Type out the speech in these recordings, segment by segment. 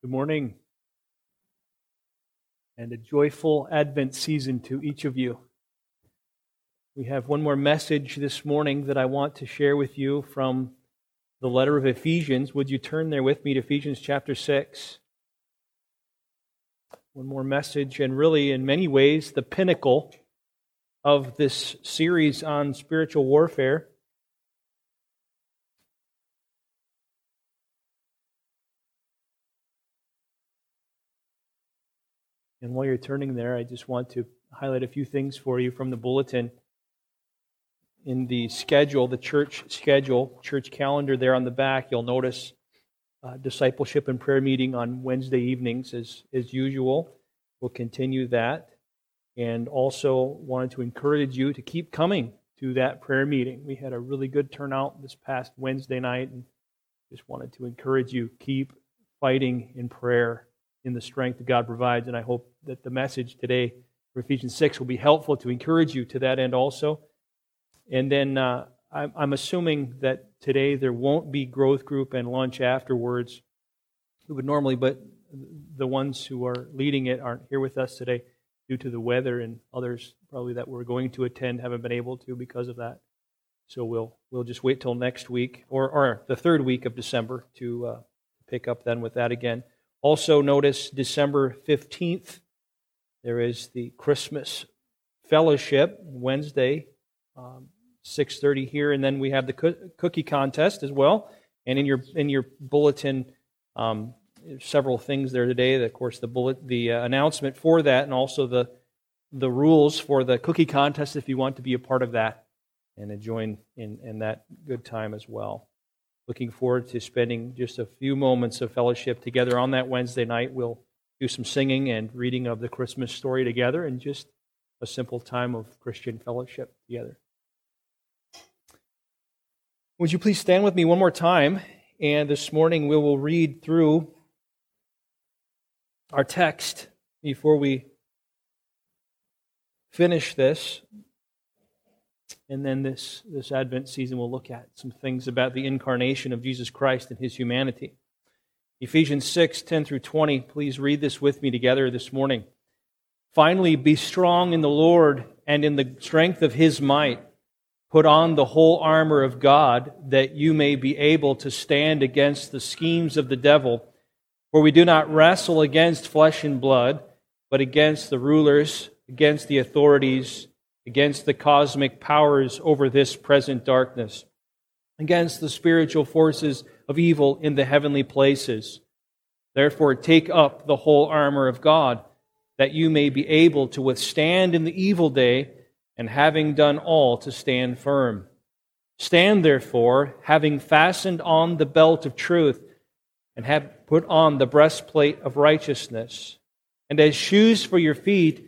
Good morning and a joyful Advent season to each of you. We have one more message this morning that I want to share with you from the letter of Ephesians. Would you turn there with me to Ephesians chapter 6? One more message, and really, in many ways, the pinnacle of this series on spiritual warfare. And while you're turning there, I just want to highlight a few things for you from the bulletin. In the schedule, the church schedule, church calendar there on the back, you'll notice uh, discipleship and prayer meeting on Wednesday evenings as, as usual. We'll continue that. And also wanted to encourage you to keep coming to that prayer meeting. We had a really good turnout this past Wednesday night and just wanted to encourage you keep fighting in prayer in the strength that God provides. And I hope that the message today for Ephesians 6 will be helpful to encourage you to that end also. And then uh, I'm, I'm assuming that today there won't be growth group and lunch afterwards. We would normally, but the ones who are leading it aren't here with us today due to the weather, and others probably that we're going to attend haven't been able to because of that. So we'll we'll just wait till next week or, or the third week of December to uh, pick up then with that again. Also, notice December 15th, there is the Christmas fellowship Wednesday, um, 6:30 here, and then we have the cookie contest as well. And in your in your bulletin, um, several things there today. Of course, the bullet, the uh, announcement for that, and also the the rules for the cookie contest if you want to be a part of that and join in, in that good time as well. Looking forward to spending just a few moments of fellowship together on that Wednesday night. We'll do some singing and reading of the Christmas story together and just a simple time of Christian fellowship together. Would you please stand with me one more time? And this morning we will read through our text before we finish this. And then this, this Advent season, we'll look at some things about the incarnation of Jesus Christ and his humanity. Ephesians 6 10 through 20. Please read this with me together this morning. Finally, be strong in the Lord and in the strength of his might. Put on the whole armor of God that you may be able to stand against the schemes of the devil. For we do not wrestle against flesh and blood, but against the rulers, against the authorities against the cosmic powers over this present darkness, against the spiritual forces of evil in the heavenly places. Therefore, take up the whole armor of God, that you may be able to withstand in the evil day, and having done all, to stand firm. Stand therefore, having fastened on the belt of truth, and have put on the breastplate of righteousness, and as shoes for your feet,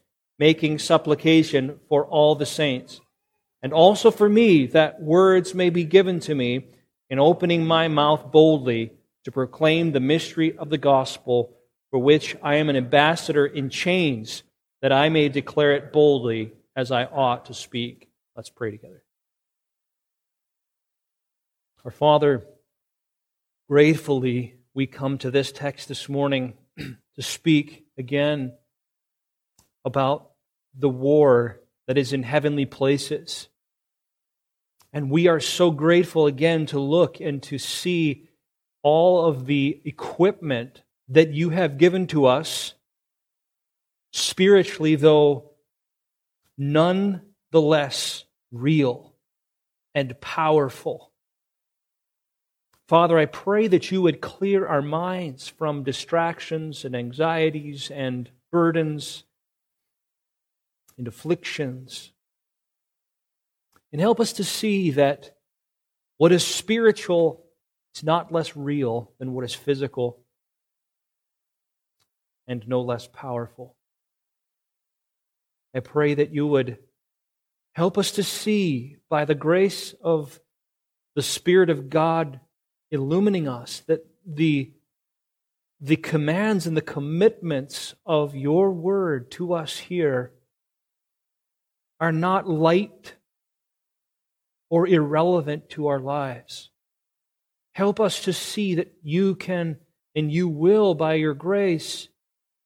making supplication for all the saints, and also for me, that words may be given to me in opening my mouth boldly to proclaim the mystery of the gospel, for which I am an ambassador in chains, that I may declare it boldly as I ought to speak. Let's pray together. Our Father, gratefully we come to this text this morning to speak again about the war that is in heavenly places. And we are so grateful again to look and to see all of the equipment that you have given to us, spiritually, though none the less real and powerful. Father, I pray that you would clear our minds from distractions and anxieties and burdens and afflictions. And help us to see that what is spiritual is not less real than what is physical. and no less powerful. I pray that you would help us to see by the grace of the Spirit of God illumining us that the, the commands and the commitments of your word to us here are not light or irrelevant to our lives. Help us to see that you can and you will, by your grace,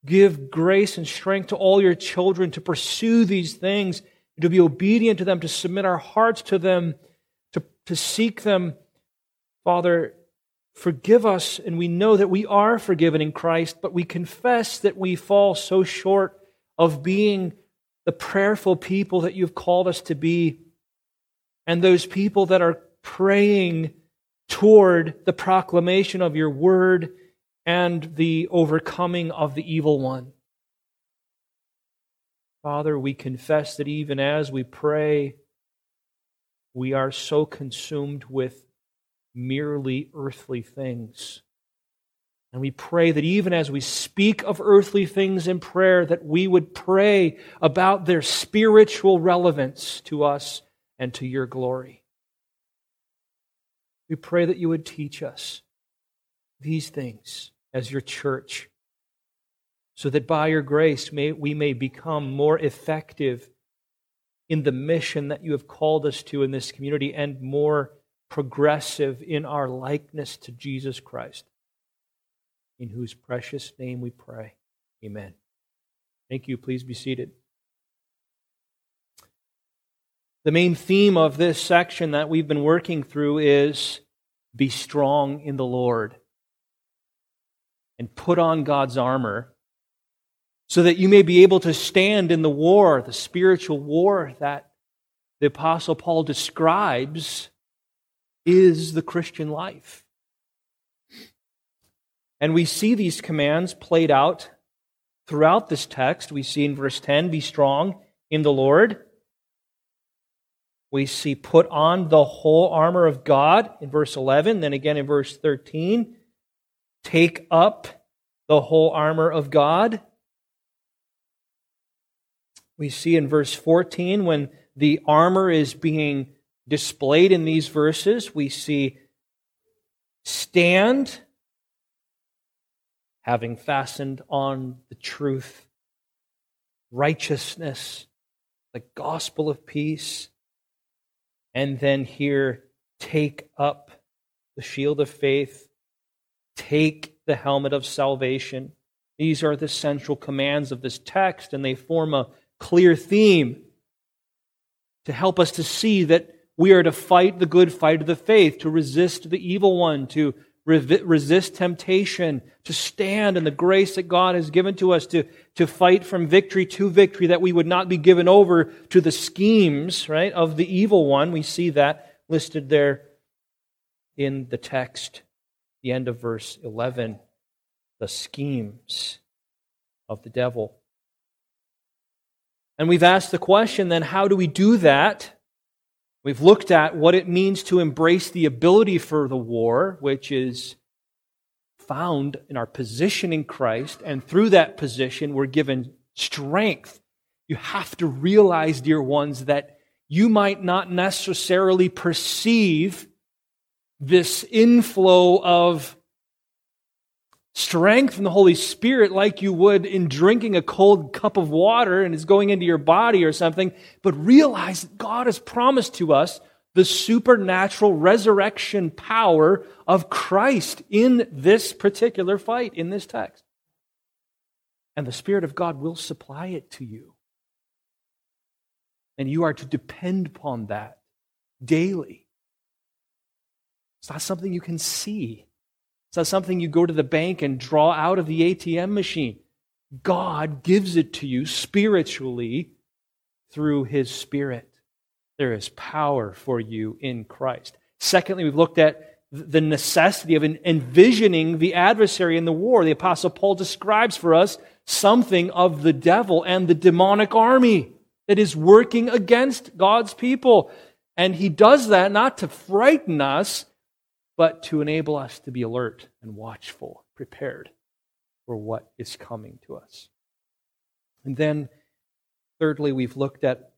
give grace and strength to all your children to pursue these things, to be obedient to them, to submit our hearts to them, to, to seek them. Father, forgive us, and we know that we are forgiven in Christ, but we confess that we fall so short of being the prayerful people that you've called us to be, and those people that are praying toward the proclamation of your word and the overcoming of the evil one. Father, we confess that even as we pray, we are so consumed with merely earthly things. And we pray that even as we speak of earthly things in prayer, that we would pray about their spiritual relevance to us and to your glory. We pray that you would teach us these things as your church, so that by your grace may, we may become more effective in the mission that you have called us to in this community and more progressive in our likeness to Jesus Christ, in whose precious name we pray. Amen. Thank you. Please be seated. The main theme of this section that we've been working through is be strong in the Lord and put on God's armor so that you may be able to stand in the war, the spiritual war that the Apostle Paul describes is the Christian life. And we see these commands played out throughout this text. We see in verse 10 be strong in the Lord we see put on the whole armor of God in verse 11. Then again in verse 13, take up the whole armor of God. We see in verse 14 when the armor is being displayed in these verses, we see stand, having fastened on the truth, righteousness, the gospel of peace and then here, take up the shield of faith, take the helmet of salvation. These are the central commands of this text, and they form a clear theme to help us to see that we are to fight the good fight of the faith, to resist the evil one, to resist temptation, to stand in the grace that God has given to us, to, to fight from victory to victory, that we would not be given over to the schemes, right, of the evil one. We see that listed there in the text, the end of verse 11. The schemes of the devil. And we've asked the question then, how do we do that? We've looked at what it means to embrace the ability for the war, which is found in our position in Christ. And through that position, we're given strength. You have to realize, dear ones, that you might not necessarily perceive this inflow of strength from the Holy Spirit like you would in drinking a cold cup of water and it's going into your body or something, but realize that God has promised to us the supernatural resurrection power of Christ in this particular fight, in this text. And the Spirit of God will supply it to you. And you are to depend upon that daily. It's not something you can see. It's not something you go to the bank and draw out of the ATM machine. God gives it to you spiritually through His Spirit. There is power for you in Christ. Secondly, we've looked at the necessity of envisioning the adversary in the war. The Apostle Paul describes for us something of the devil and the demonic army that is working against God's people. And he does that not to frighten us, but to enable us to be alert and watchful, prepared. for what is coming to us. And then, thirdly, we've looked at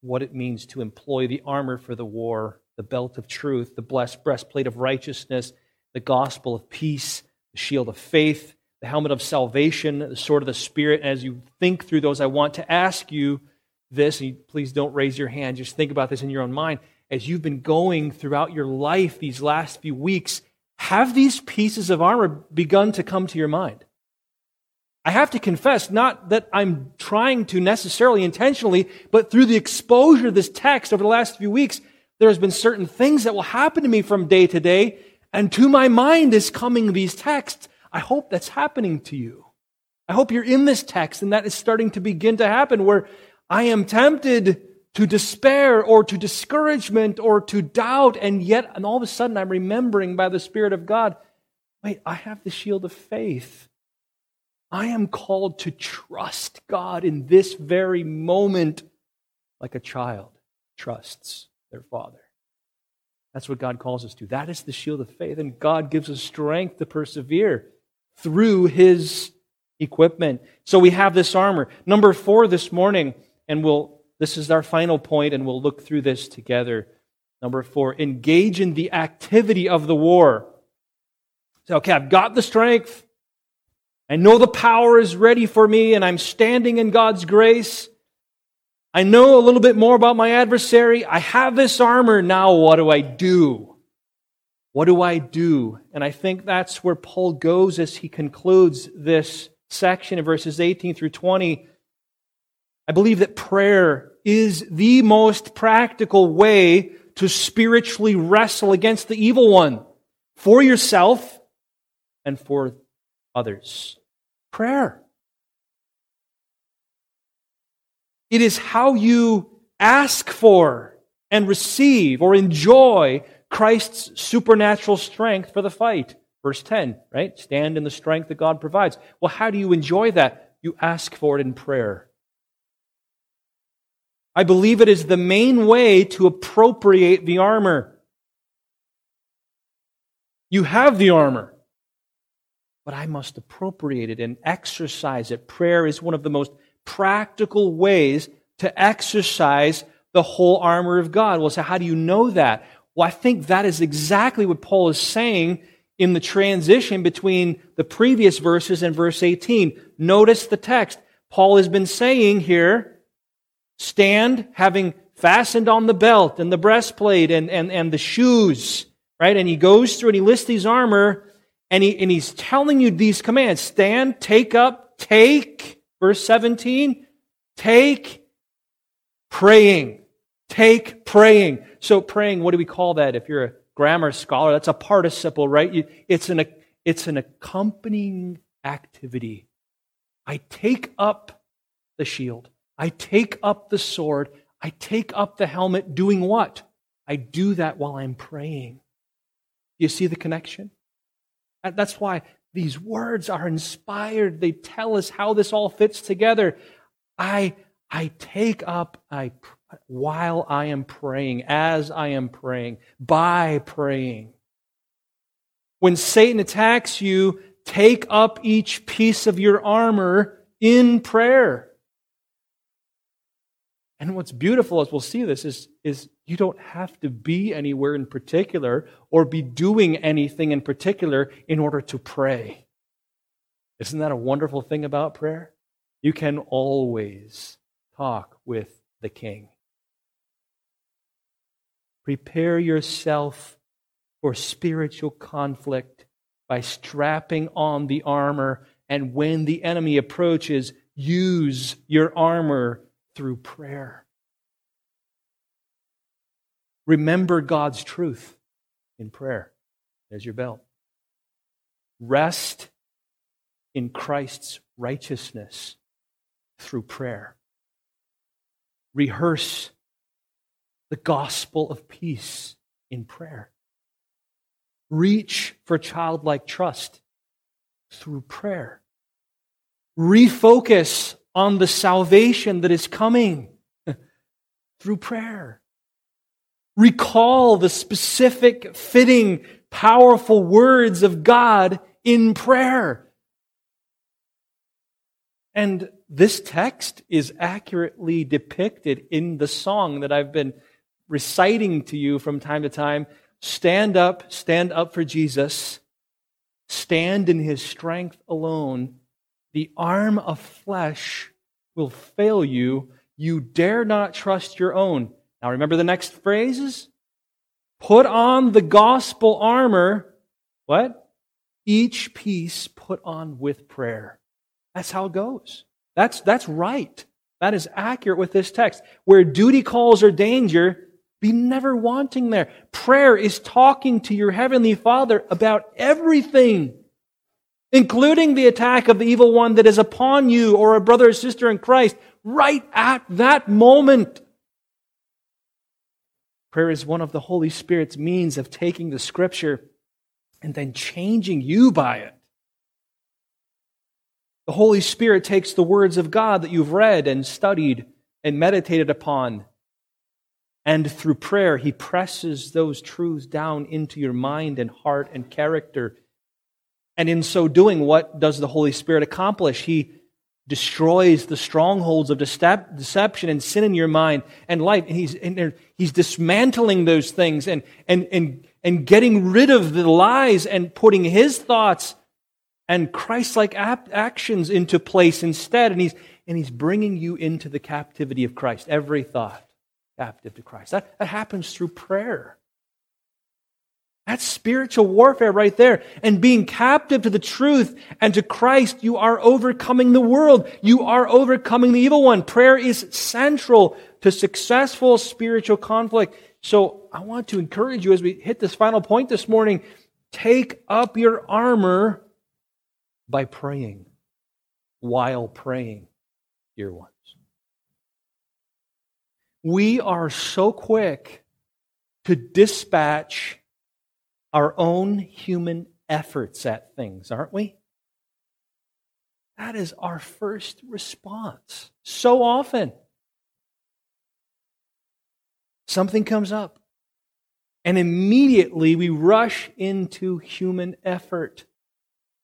what it means to employ the armor for the war, the belt of truth, the blessed breastplate of righteousness, the gospel of peace, the shield of faith, the helmet of salvation, the sword of the Spirit. As you think through those, I want to ask you this, and please don't raise your hand, just think about this in your own mind. As you've been going throughout your life these last few weeks, have these pieces of armor begun to come to your mind? I have to confess, not that I'm trying to necessarily intentionally, but through the exposure of this text over the last few weeks, there has been certain things that will happen to me from day to day, and to my mind is coming these texts. I hope that's happening to you. I hope you're in this text and that is starting to begin to happen where I am tempted to despair or to discouragement or to doubt, and yet, and all of a sudden, I'm remembering by the Spirit of God wait, I have the shield of faith. I am called to trust God in this very moment like a child trusts their father. That's what God calls us to. That is the shield of faith. And God gives us strength to persevere through his equipment. So we have this armor. Number four this morning, and we'll, this is our final point, and we'll look through this together. Number four, engage in the activity of the war. So, okay, I've got the strength. I know the power is ready for me, and I'm standing in God's grace. I know a little bit more about my adversary. I have this armor. Now, what do I do? What do I do? And I think that's where Paul goes as he concludes this section in verses 18 through 20. I believe that prayer is the most practical way to spiritually wrestle against the evil one for yourself and for others. Prayer. It is how you ask for and receive or enjoy Christ's supernatural strength for the fight. Verse 10, right? Stand in the strength that God provides. Well, how do you enjoy that? You ask for it in prayer. I believe it is the main way to appropriate the armor. You have the armor, but I must appropriate it and exercise it. Prayer is one of the most practical ways to exercise the whole armor of God. Well, so how do you know that? Well, I think that is exactly what Paul is saying in the transition between the previous verses and verse 18. Notice the text. Paul has been saying here, stand having fastened on the belt and the breastplate and, and, and the shoes, right? And he goes through and he lists these armor and, he, and he's telling you these commands stand, take up, take, Verse 17, take praying. Take praying. So praying, what do we call that? If you're a grammar scholar, that's a participle, right? It's an, it's an accompanying activity. I take up the shield. I take up the sword. I take up the helmet doing what? I do that while I'm praying. Do you see the connection? That's why these words are inspired. They tell us how this all fits together. I, I take up, I, while I am praying, as I am praying, by praying. When Satan attacks you, take up each piece of your armor in prayer. And what's beautiful, as we'll see this, is, is you don't have to be anywhere in particular or be doing anything in particular in order to pray. Isn't that a wonderful thing about prayer? You can always talk with the King. Prepare yourself for spiritual conflict by strapping on the armor, and when the enemy approaches, use your armor through prayer. Remember God's truth in prayer. There's your belt. Rest in Christ's righteousness through prayer. Rehearse the gospel of peace in prayer. Reach for childlike trust through prayer. Refocus on the salvation that is coming through prayer. Recall the specific, fitting, powerful words of God in prayer. And this text is accurately depicted in the song that I've been reciting to you from time to time. Stand up, stand up for Jesus. Stand in his strength alone. The arm of flesh will fail you. You dare not trust your own. Now remember the next phrases? Put on the gospel armor. What? Each piece put on with prayer. That's how it goes. That's, that's right. That is accurate with this text. Where duty calls or danger, be never wanting there. Prayer is talking to your Heavenly Father about everything, including the attack of the evil one that is upon you or a brother or sister in Christ right at that moment. Prayer is one of the Holy Spirit's means of taking the Scripture and then changing you by it. The Holy Spirit takes the words of God that you've read and studied and meditated upon, and through prayer, He presses those truths down into your mind and heart and character. And in so doing, what does the Holy Spirit accomplish? He destroys the strongholds of deception and sin in your mind and life. And he's, he's dismantling those things and, and, and, and getting rid of the lies and putting his thoughts and Christ-like actions into place instead. And he's, and he's bringing you into the captivity of Christ. Every thought captive to Christ. That, that happens through prayer. That's spiritual warfare right there. And being captive to the truth and to Christ, you are overcoming the world. You are overcoming the evil one. Prayer is central to successful spiritual conflict. So I want to encourage you as we hit this final point this morning, take up your armor by praying while praying, dear ones. We are so quick to dispatch our own human efforts at things, aren't we? That is our first response. So often, something comes up, and immediately we rush into human effort.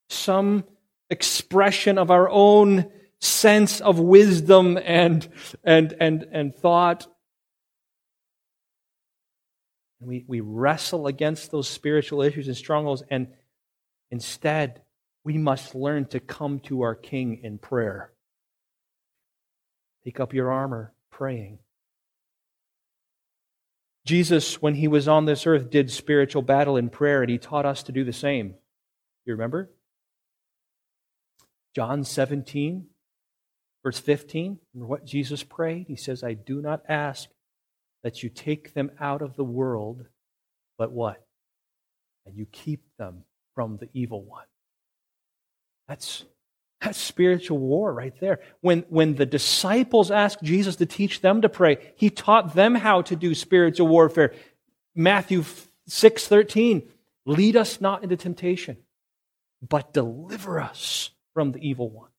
Some expression of our own sense of wisdom and, and, and, and thought we, we wrestle against those spiritual issues and strongholds, and instead, we must learn to come to our King in prayer. Take up your armor, praying. Jesus, when he was on this earth, did spiritual battle in prayer, and he taught us to do the same. You remember? John 17, verse 15, remember what Jesus prayed? He says, I do not ask that you take them out of the world, but what? And you keep them from the evil one. That's, that's spiritual war right there. When, when the disciples asked Jesus to teach them to pray, he taught them how to do spiritual warfare. Matthew 6 13, lead us not into temptation, but deliver us from the evil one.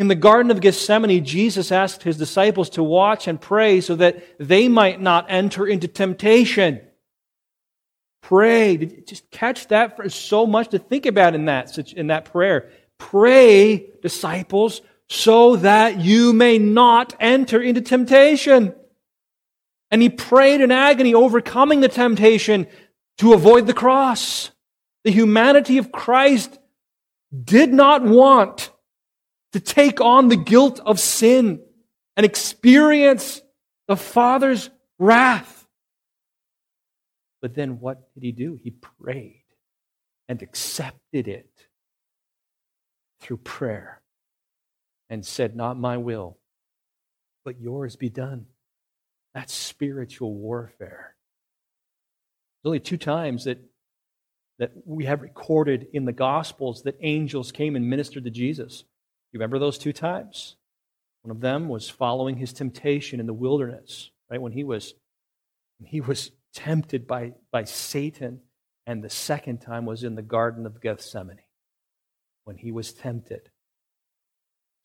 In the Garden of Gethsemane, Jesus asked his disciples to watch and pray so that they might not enter into temptation. Pray. Just catch that for so much to think about in that, in that prayer. Pray, disciples, so that you may not enter into temptation. And he prayed in agony, overcoming the temptation to avoid the cross. The humanity of Christ did not want to take on the guilt of sin and experience the Father's wrath. But then what did he do? He prayed and accepted it through prayer and said, Not my will, but yours be done. That's spiritual warfare. There's only two times that, that we have recorded in the Gospels that angels came and ministered to Jesus. You remember those two times? One of them was following his temptation in the wilderness, right? When he was, when he was tempted by, by Satan. And the second time was in the Garden of Gethsemane, when he was tempted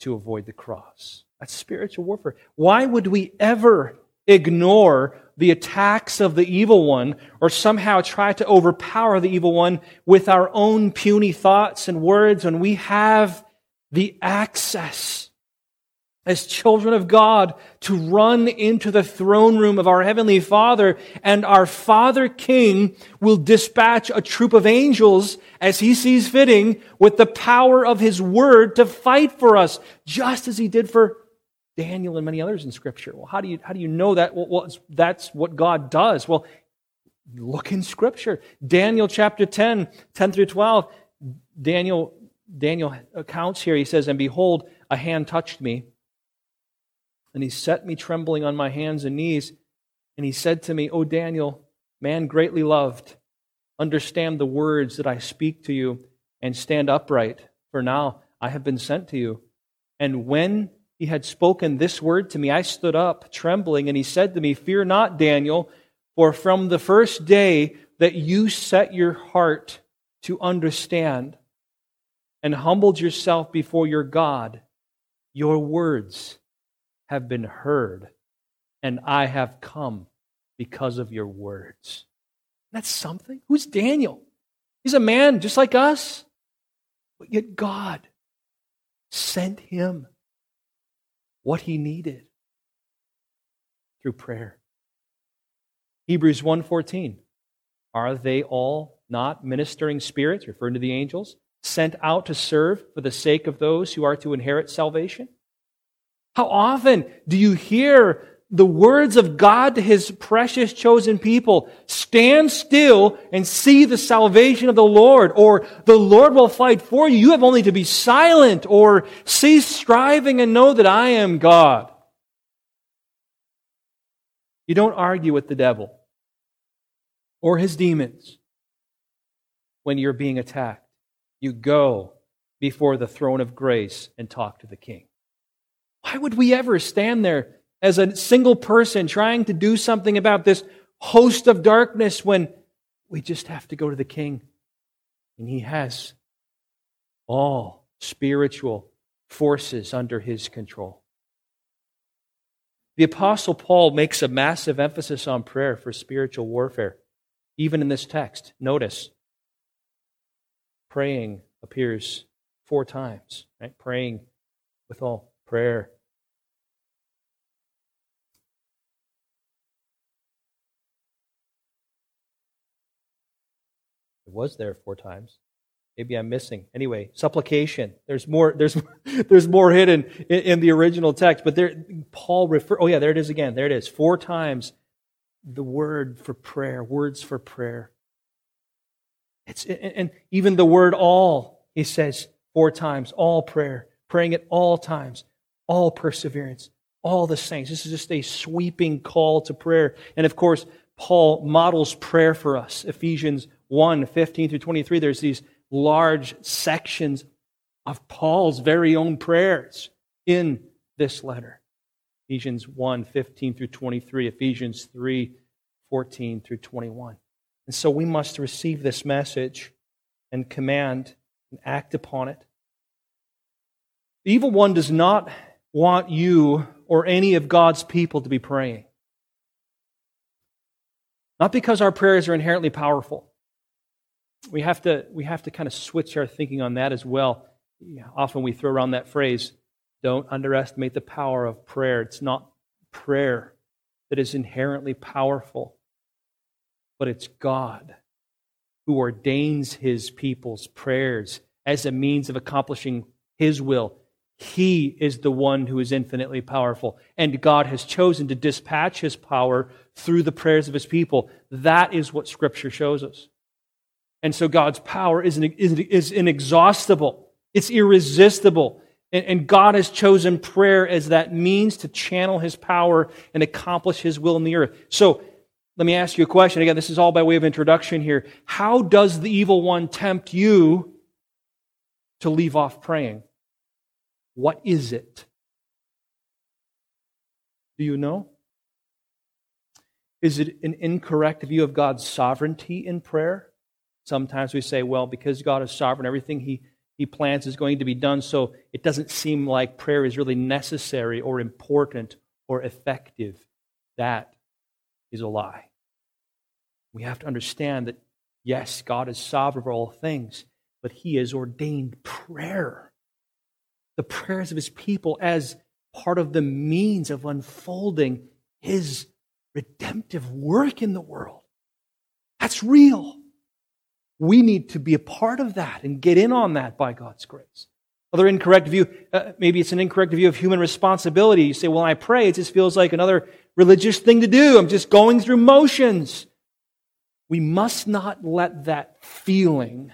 to avoid the cross. That's spiritual warfare. Why would we ever ignore the attacks of the evil one or somehow try to overpower the evil one with our own puny thoughts and words when we have the access as children of God to run into the throne room of our Heavenly Father, and our Father King will dispatch a troop of angels as He sees fitting with the power of His Word to fight for us, just as He did for Daniel and many others in Scripture. Well, how do you, how do you know that? Well, that's what God does. Well, look in Scripture. Daniel chapter 10, 10 through 12. Daniel, Daniel accounts here, he says, And behold, a hand touched me and he set me trembling on my hands and knees. And he said to me, O Daniel, man greatly loved, understand the words that I speak to you and stand upright, for now I have been sent to you. And when he had spoken this word to me, I stood up, trembling, and he said to me, Fear not, Daniel, for from the first day that you set your heart to understand and humbled yourself before your God, your words have been heard, and I have come because of your words. That's something. Who's Daniel? He's a man just like us, but yet God sent him what he needed through prayer. Hebrews 1:14 Are they all not ministering spirits referring to the angels sent out to serve for the sake of those who are to inherit salvation? How often do you hear the words of God to his precious chosen people? Stand still and see the salvation of the Lord, or the Lord will fight for you. You have only to be silent, or cease striving and know that I am God. You don't argue with the devil or his demons when you're being attacked. You go before the throne of grace and talk to the king. Why would we ever stand there as a single person trying to do something about this host of darkness when we just have to go to the King? And He has all spiritual forces under His control. The Apostle Paul makes a massive emphasis on prayer for spiritual warfare, even in this text. Notice, praying appears four times, right? Praying with all prayer It was there four times. Maybe I'm missing. Anyway, supplication. There's more. There's there's more hidden in, in the original text, but there Paul refer. Oh yeah, there it is again. There it is. Four times the word for prayer. Words for prayer. It's and even the word all. He says four times. All prayer, praying at all times, all perseverance, all the saints. This is just a sweeping call to prayer. And of course, Paul models prayer for us. Ephesians 1 15 through 23, there's these large sections of Paul's very own prayers in this letter. Ephesians 1 15 through 23, Ephesians 3 14 through 21. And so we must receive this message and command and act upon it. The evil one does not want you or any of God's people to be praying. Not because our prayers are inherently powerful, we have to we have to kind of switch our thinking on that as well. Often we throw around that phrase, don't underestimate the power of prayer. It's not prayer that is inherently powerful, but it's God who ordains his people's prayers as a means of accomplishing his will. He is the one who is infinitely powerful. And God has chosen to dispatch his power through the prayers of his people. That is what Scripture shows us. And so God's power is, inexhaustible, it's irresistible. And God has chosen prayer as that means to channel his power and accomplish his will in the earth. So let me ask you a question. Again, this is all by way of introduction here. How does the evil one tempt you to leave off praying? What is it? Do you know? Is it an incorrect view of God's sovereignty in prayer? Sometimes we say, well, because God is sovereign, everything he, he plans is going to be done, so it doesn't seem like prayer is really necessary or important or effective. That is a lie. We have to understand that, yes, God is sovereign over all things, but he has ordained prayer the prayers of his people as part of the means of unfolding his redemptive work in the world. That's real. We need to be a part of that and get in on that by God's grace. Other incorrect view, uh, maybe it's an incorrect view of human responsibility. You say, well, I pray, it just feels like another religious thing to do. I'm just going through motions. We must not let that feeling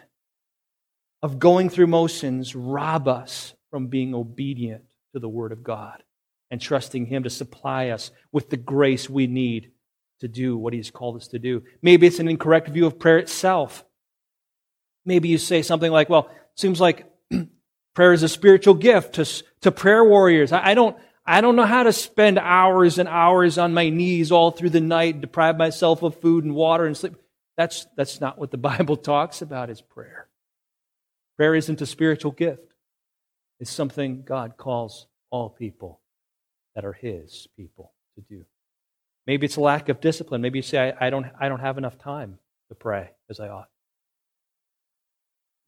of going through motions rob us from being obedient to the Word of God and trusting Him to supply us with the grace we need to do what He's called us to do. Maybe it's an incorrect view of prayer itself. Maybe you say something like, well, it seems like prayer is a spiritual gift to, to prayer warriors. I, I don't, I don't know how to spend hours and hours on my knees all through the night, deprive myself of food and water and sleep. That's, that's not what the Bible talks about as prayer. Prayer isn't a spiritual gift. It's something God calls all people that are His people to do. Maybe it's a lack of discipline. Maybe you say, I, I, don't, I don't have enough time to pray as I ought.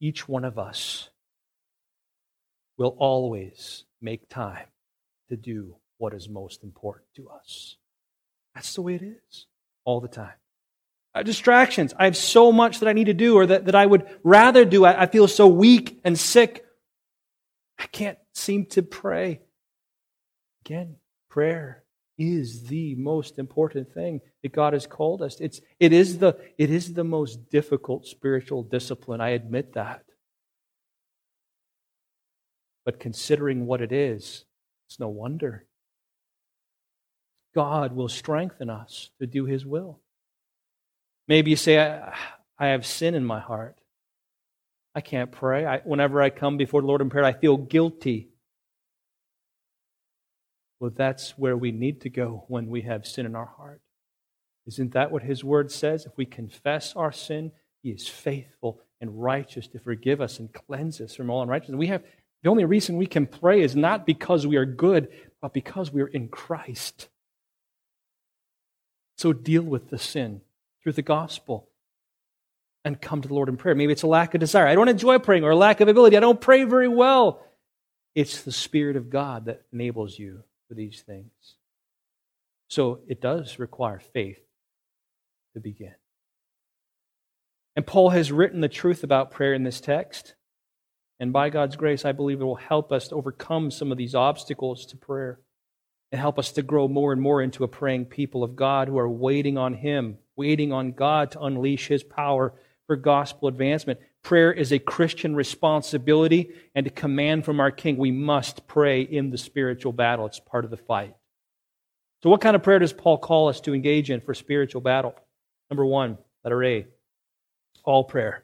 Each one of us will always make time to do what is most important to us. That's the way it is all the time. Uh, distractions. I have so much that I need to do or that, that I would rather do. I, I feel so weak and sick. I can't seem to pray. Again, prayer is the most important thing that God has called us. It's, it, is the, it is the most difficult spiritual discipline. I admit that. But considering what it is, it's no wonder. God will strengthen us to do His will. Maybe you say, I, I have sin in my heart. I can't pray. I, whenever I come before the Lord in prayer, I feel guilty. Well, that's where we need to go when we have sin in our heart. Isn't that what His Word says? If we confess our sin, He is faithful and righteous to forgive us and cleanse us from all unrighteousness. We have the only reason we can pray is not because we are good, but because we are in Christ. So deal with the sin through the gospel and come to the Lord in prayer. Maybe it's a lack of desire. I don't enjoy praying or a lack of ability. I don't pray very well. It's the Spirit of God that enables you for these things. So it does require faith to begin. And Paul has written the truth about prayer in this text. And by God's grace, I believe it will help us to overcome some of these obstacles to prayer and help us to grow more and more into a praying people of God who are waiting on Him, waiting on God to unleash His power for gospel advancement. Prayer is a Christian responsibility and a command from our King. We must pray in the spiritual battle, it's part of the fight. So, what kind of prayer does Paul call us to engage in for spiritual battle? Number one, letter A, all prayer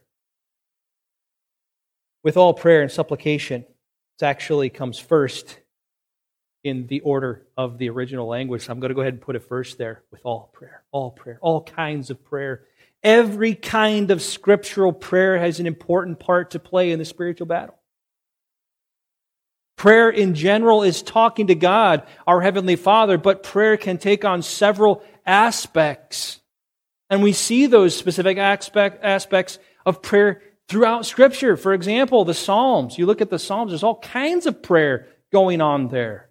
with all prayer and supplication. It actually comes first in the order of the original language. So I'm going to go ahead and put it first there with all prayer, all prayer, all kinds of prayer. Every kind of scriptural prayer has an important part to play in the spiritual battle. Prayer in general is talking to God, our Heavenly Father, but prayer can take on several aspects. And we see those specific aspect, aspects of prayer throughout Scripture. For example, the Psalms. You look at the Psalms, there's all kinds of prayer going on there.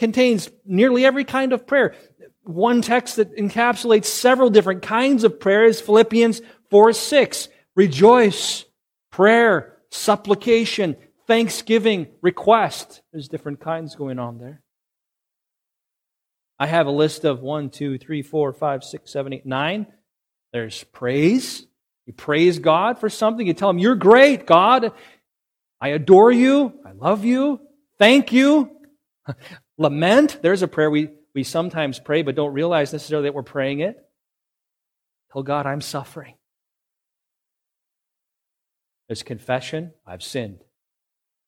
Contains nearly every kind of prayer. One text that encapsulates several different kinds of prayer is Philippians 4 6. Rejoice, prayer, supplication, thanksgiving, request. There's different kinds going on there. I have a list of one, two, three, four, five, six, seven, eight, nine. There's praise, you praise God for something. You tell Him, You're great, God. I adore you. I love you. Thank you. Lament. There's a prayer we, we sometimes pray, but don't realize necessarily that we're praying it. Tell God, I'm suffering. There's confession. I've sinned.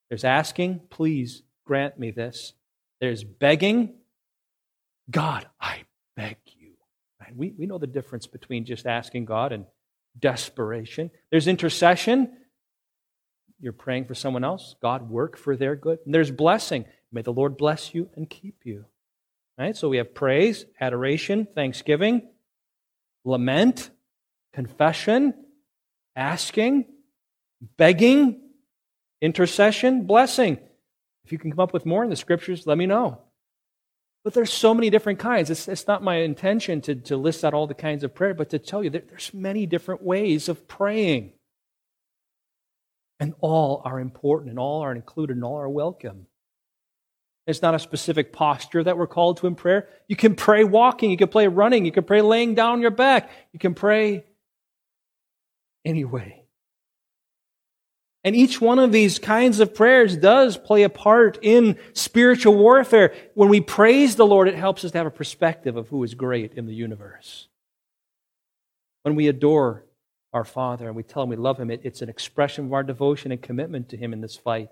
There's asking, please grant me this. There's begging. God, I beg you. We, we know the difference between just asking God and desperation. There's intercession. You're praying for someone else. God work for their good. And there's blessing. May the Lord bless you and keep you. Right? So we have praise, adoration, thanksgiving, lament, confession, asking, begging, intercession, blessing. If you can come up with more in the scriptures, let me know. But there's so many different kinds. It's, it's not my intention to, to list out all the kinds of prayer, but to tell you that there's many different ways of praying. And all are important, and all are included, and all are welcome. It's not a specific posture that we're called to in prayer. You can pray walking, you can pray running, you can pray laying down your back, you can pray anyway. And each one of these kinds of prayers does play a part in spiritual warfare. When we praise the Lord, it helps us to have a perspective of who is great in the universe. When we adore our Father and we tell Him we love Him, it's an expression of our devotion and commitment to Him in this fight.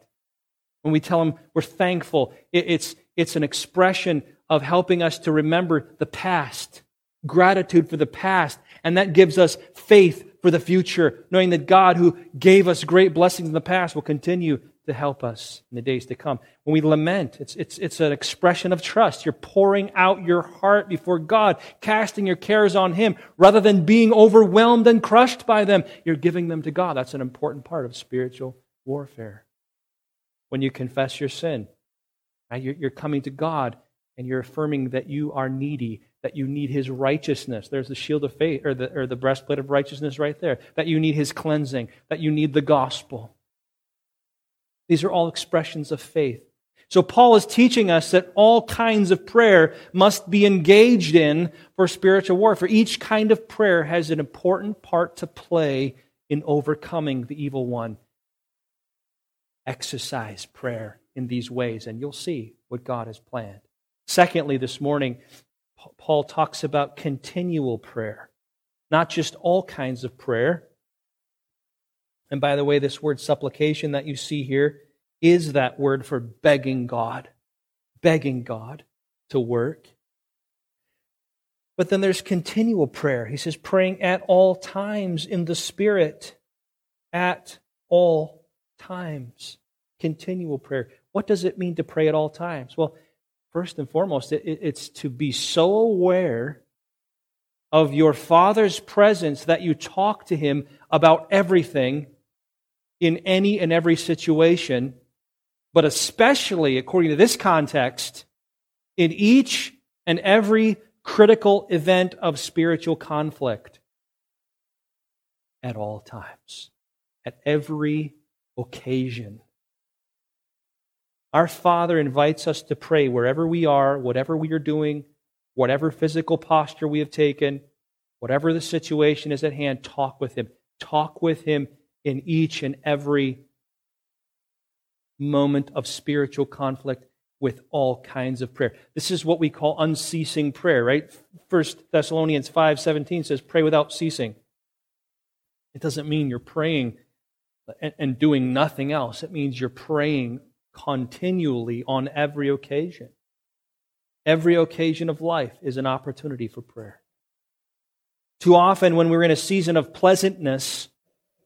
When we tell Him we're thankful, it's, it's an expression of helping us to remember the past, gratitude for the past, and that gives us faith for the future, knowing that God, who gave us great blessings in the past, will continue to help us in the days to come. When we lament, it's, it's, it's an expression of trust. You're pouring out your heart before God, casting your cares on Him, rather than being overwhelmed and crushed by them. You're giving them to God. That's an important part of spiritual warfare. When you confess your sin, right, you're, you're coming to God and you're affirming that you are needy that you need his righteousness. There's the shield of faith, or the, or the breastplate of righteousness right there. That you need his cleansing, that you need the gospel. These are all expressions of faith. So Paul is teaching us that all kinds of prayer must be engaged in for spiritual warfare. Each kind of prayer has an important part to play in overcoming the evil one. Exercise prayer in these ways, and you'll see what God has planned. Secondly, this morning, Paul talks about continual prayer, not just all kinds of prayer. And by the way, this word supplication that you see here is that word for begging God, begging God to work. But then there's continual prayer. He says, praying at all times in the Spirit. At all times. Continual prayer. What does it mean to pray at all times? Well, First and foremost, it, it's to be so aware of your Father's presence that you talk to Him about everything in any and every situation, but especially, according to this context, in each and every critical event of spiritual conflict at all times, at every occasion. Our Father invites us to pray wherever we are, whatever we are doing, whatever physical posture we have taken, whatever the situation is at hand, talk with Him. Talk with Him in each and every moment of spiritual conflict with all kinds of prayer. This is what we call unceasing prayer, right? First Thessalonians 5:17 says pray without ceasing. It doesn't mean you're praying and doing nothing else. It means you're praying continually on every occasion. Every occasion of life is an opportunity for prayer. Too often, when we're in a season of pleasantness,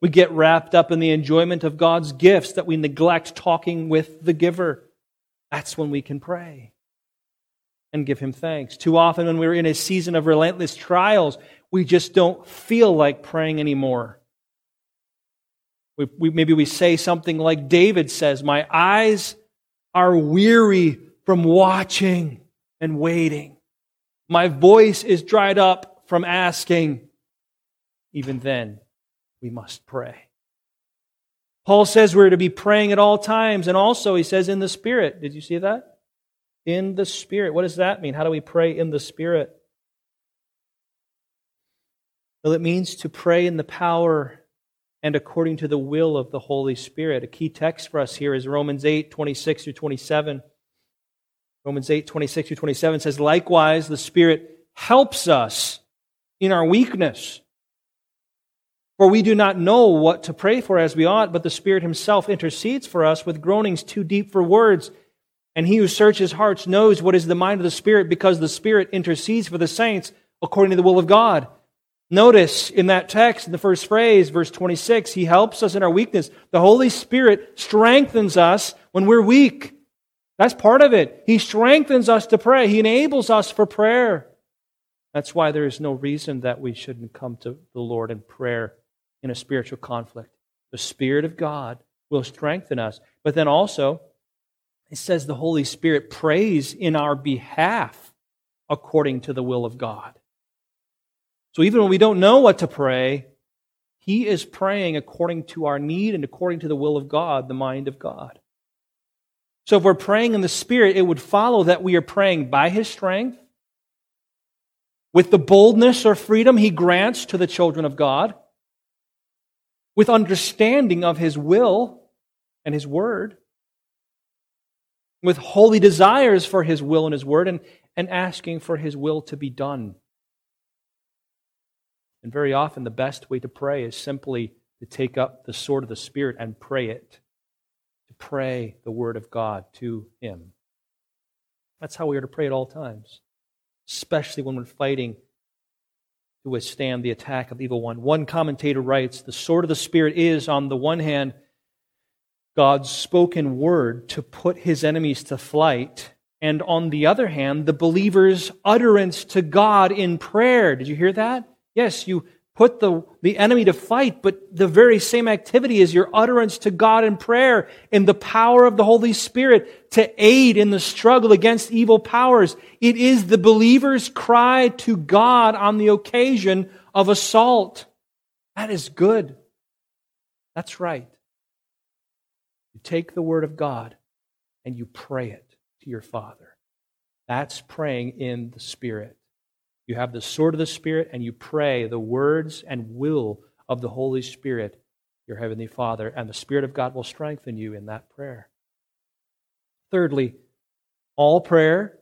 we get wrapped up in the enjoyment of God's gifts that we neglect talking with the giver. That's when we can pray and give Him thanks. Too often, when we're in a season of relentless trials, we just don't feel like praying anymore. We, we, maybe we say something like David says, My eyes are weary from watching and waiting. My voice is dried up from asking. Even then, we must pray. Paul says we're to be praying at all times, and also he says in the Spirit. Did you see that? In the Spirit. What does that mean? How do we pray in the Spirit? Well, it means to pray in the power and according to the will of the Holy Spirit. A key text for us here is Romans 8, 26 through 27. Romans 8, 26 through 27 says, Likewise, the Spirit helps us in our weakness. For we do not know what to pray for as we ought, but the Spirit Himself intercedes for us with groanings too deep for words. And He who searches hearts knows what is the mind of the Spirit, because the Spirit intercedes for the saints according to the will of God. Notice in that text, in the first phrase, verse 26, He helps us in our weakness. The Holy Spirit strengthens us when we're weak. That's part of it. He strengthens us to pray. He enables us for prayer. That's why there is no reason that we shouldn't come to the Lord in prayer in a spiritual conflict. The Spirit of God will strengthen us. But then also, It says the Holy Spirit prays in our behalf according to the will of God. So even when we don't know what to pray, He is praying according to our need and according to the will of God, the mind of God. So if we're praying in the Spirit, it would follow that we are praying by His strength, with the boldness or freedom He grants to the children of God, with understanding of His will and His word, with holy desires for His will and His word, and, and asking for His will to be done. And very often, the best way to pray is simply to take up the sword of the Spirit and pray it, to pray the Word of God to Him. That's how we are to pray at all times, especially when we're fighting to withstand the attack of the evil one. One commentator writes The sword of the Spirit is, on the one hand, God's spoken word to put his enemies to flight, and on the other hand, the believer's utterance to God in prayer. Did you hear that? Yes, you put the, the enemy to fight, but the very same activity is your utterance to God in prayer in the power of the Holy Spirit to aid in the struggle against evil powers. It is the believer's cry to God on the occasion of assault. That is good. That's right. You take the word of God and you pray it to your Father. That's praying in the Spirit. You have the sword of the Spirit, and you pray the words and will of the Holy Spirit, your Heavenly Father, and the Spirit of God will strengthen you in that prayer. Thirdly, all prayer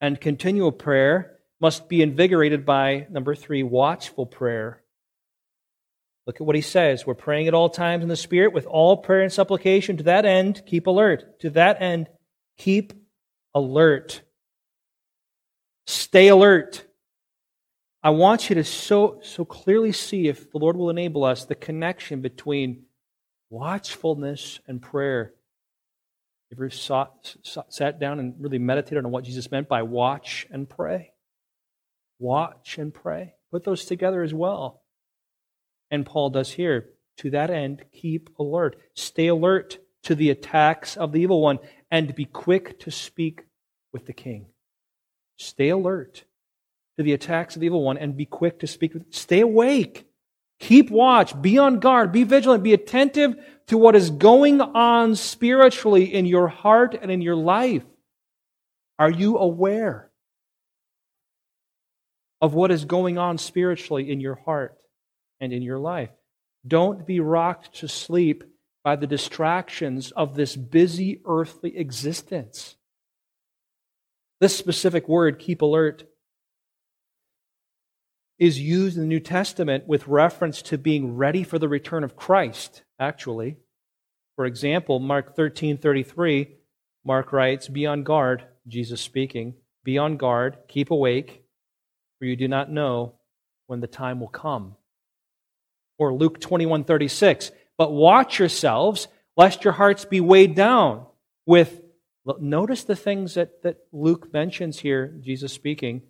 and continual prayer must be invigorated by, number three, watchful prayer. Look at what he says. We're praying at all times in the Spirit with all prayer and supplication. To that end, keep alert. To that end, keep alert. Stay alert. I want you to so, so clearly see, if the Lord will enable us, the connection between watchfulness and prayer. You ever sought, sat down and really meditated on what Jesus meant by watch and pray? Watch and pray. Put those together as well. And Paul does here. To that end, keep alert. Stay alert to the attacks of the evil one and be quick to speak with the king. Stay alert to the attacks of the evil one and be quick to speak. Stay awake. Keep watch. Be on guard. Be vigilant. Be attentive to what is going on spiritually in your heart and in your life. Are you aware of what is going on spiritually in your heart and in your life? Don't be rocked to sleep by the distractions of this busy earthly existence. This specific word, keep alert, is used in the New Testament with reference to being ready for the return of Christ, actually. For example, Mark 13 33, Mark writes, Be on guard, Jesus speaking, be on guard, keep awake, for you do not know when the time will come. Or Luke 21 36, But watch yourselves, lest your hearts be weighed down with. Notice the things that, that Luke mentions here, Jesus speaking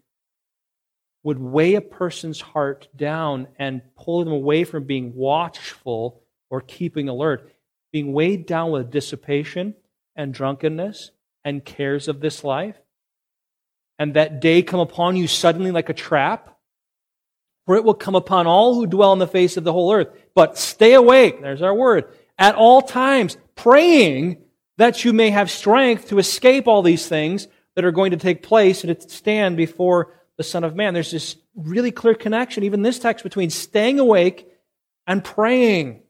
would weigh a person's heart down and pull them away from being watchful or keeping alert, being weighed down with dissipation and drunkenness and cares of this life, and that day come upon you suddenly like a trap, for it will come upon all who dwell on the face of the whole earth. But stay awake, there's our word, at all times, praying that you may have strength to escape all these things that are going to take place and to stand before the Son of Man. There's this really clear connection, even this text, between staying awake and praying.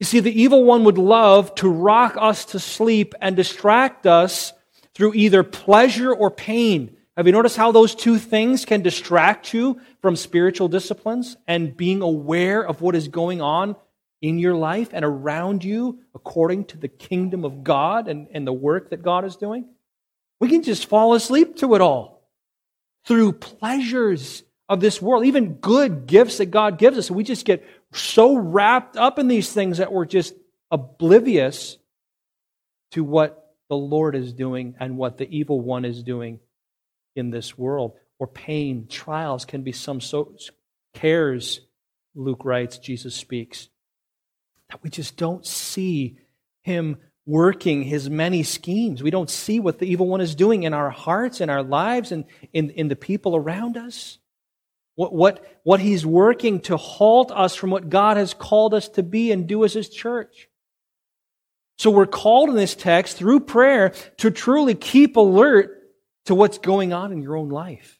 You see, the evil one would love to rock us to sleep and distract us through either pleasure or pain. Have you noticed how those two things can distract you from spiritual disciplines and being aware of what is going on in your life and around you according to the kingdom of God and, and the work that God is doing? We can just fall asleep to it all through pleasures of this world, even good gifts that God gives us. We just get so wrapped up in these things that we're just oblivious to what the Lord is doing and what the evil one is doing in this world. Or pain, trials can be some so cares, Luke writes, Jesus speaks, that we just don't see him working his many schemes. We don't see what the evil one is doing in our hearts, in our lives, and in, in the people around us. What, what, what he's working to halt us from what God has called us to be and do as his church. So we're called in this text through prayer to truly keep alert to what's going on in your own life.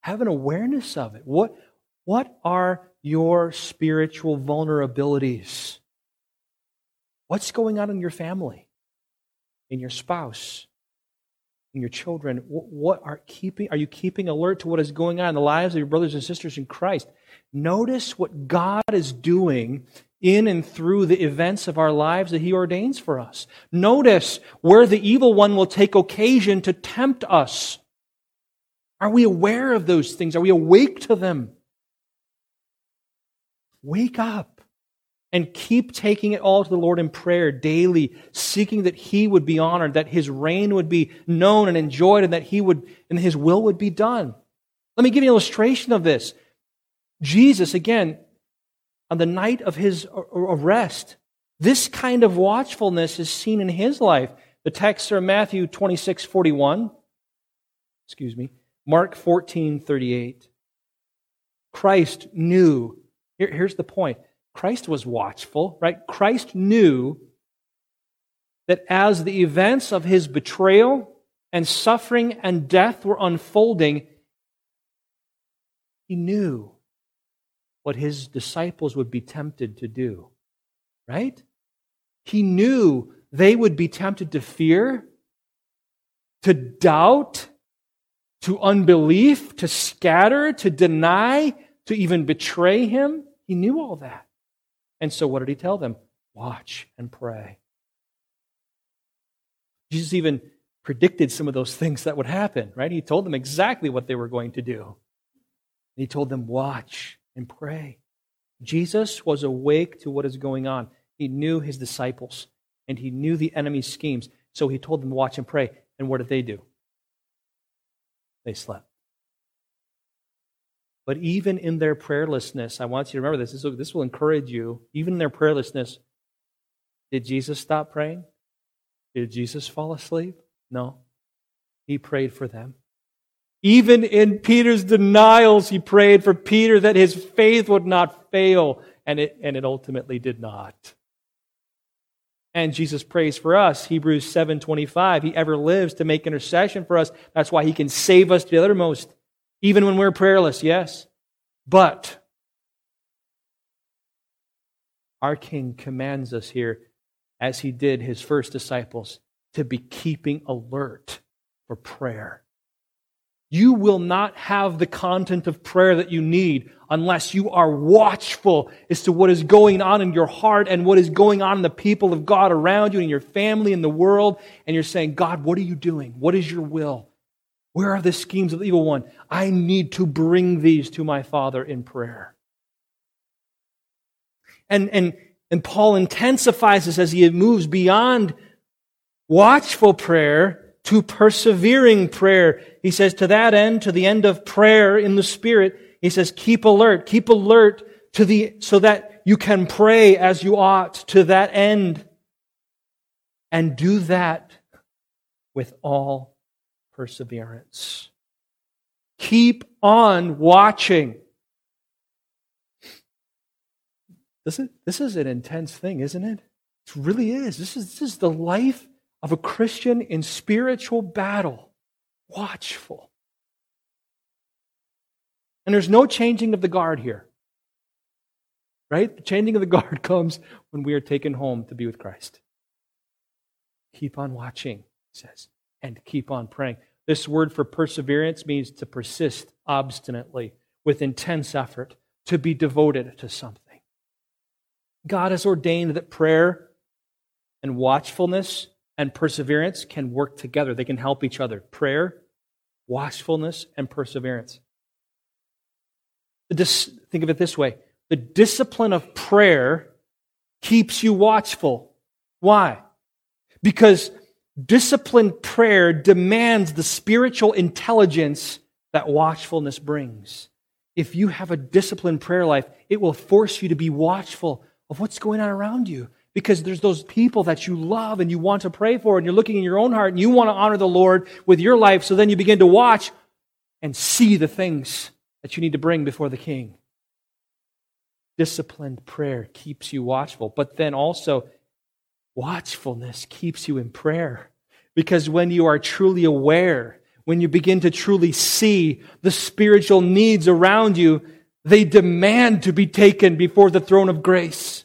Have an awareness of it. What, what are your spiritual vulnerabilities? What's going on in your family, in your spouse, in your children? What are keeping? Are you keeping alert to what is going on in the lives of your brothers and sisters in Christ? Notice what God is doing in and through the events of our lives that He ordains for us. Notice where the evil one will take occasion to tempt us. Are we aware of those things? Are we awake to them? Wake up and keep taking it all to the Lord in prayer daily, seeking that He would be honored, that His reign would be known and enjoyed, and that He would, and His will would be done. Let me give you an illustration of this. Jesus, again, on the night of his uh, uh, arrest, this kind of watchfulness is seen in his life. The texts are Matthew 26, 41. Excuse me. Mark 14, 38. Christ knew. Here, here's the point. Christ was watchful, right? Christ knew that as the events of his betrayal and suffering and death were unfolding, he knew what his disciples would be tempted to do, right? He knew they would be tempted to fear, to doubt, to unbelief, to scatter, to deny, to even betray him. He knew all that. And so what did he tell them? Watch and pray. Jesus even predicted some of those things that would happen, right? He told them exactly what they were going to do. He told them, watch and pray. Jesus was awake to what is going on. He knew his disciples and he knew the enemy's schemes. So he told them watch and pray. And what did they do? They slept. But even in their prayerlessness, I want you to remember this. This will encourage you. Even in their prayerlessness, did Jesus stop praying? Did Jesus fall asleep? No. He prayed for them. Even in Peter's denials, he prayed for Peter that his faith would not fail, and it, and it ultimately did not. And Jesus prays for us. Hebrews 7:25. He ever lives to make intercession for us. That's why he can save us to the uttermost, even when we're prayerless, yes. But our King commands us here, as he did his first disciples, to be keeping alert for prayer. You will not have the content of prayer that you need unless you are watchful as to what is going on in your heart and what is going on in the people of God around you and your family and the world. And you're saying, God, what are you doing? What is your will? Where are the schemes of the evil one? I need to bring these to my Father in prayer. And, and, and Paul intensifies this as he moves beyond watchful prayer to persevering prayer. He says, to that end, to the end of prayer in the Spirit, he says, keep alert, keep alert to the, so that you can pray as you ought to that end. And do that with all perseverance. Keep on watching. This is, this is an intense thing, isn't it? It really is. This is, this is the life of a Christian in spiritual battle, watchful. And there's no changing of the guard here. Right? The changing of the guard comes when we are taken home to be with Christ. Keep on watching, he says, and keep on praying. This word for perseverance means to persist obstinately with intense effort, to be devoted to something. God has ordained that prayer and watchfulness and perseverance can work together. They can help each other. Prayer, watchfulness, and perseverance. think of it this way the discipline of prayer keeps you watchful. Why? Because disciplined prayer demands the spiritual intelligence that watchfulness brings. If you have a disciplined prayer life, it will force you to be watchful of what's going on around you because there's those people that you love and you want to pray for, and you're looking in your own heart and you want to honor the Lord with your life. So then you begin to watch and see the things that you need to bring before the king. Disciplined prayer keeps you watchful, but then also watchfulness keeps you in prayer. Because when you are truly aware, when you begin to truly see the spiritual needs around you, they demand to be taken before the throne of grace.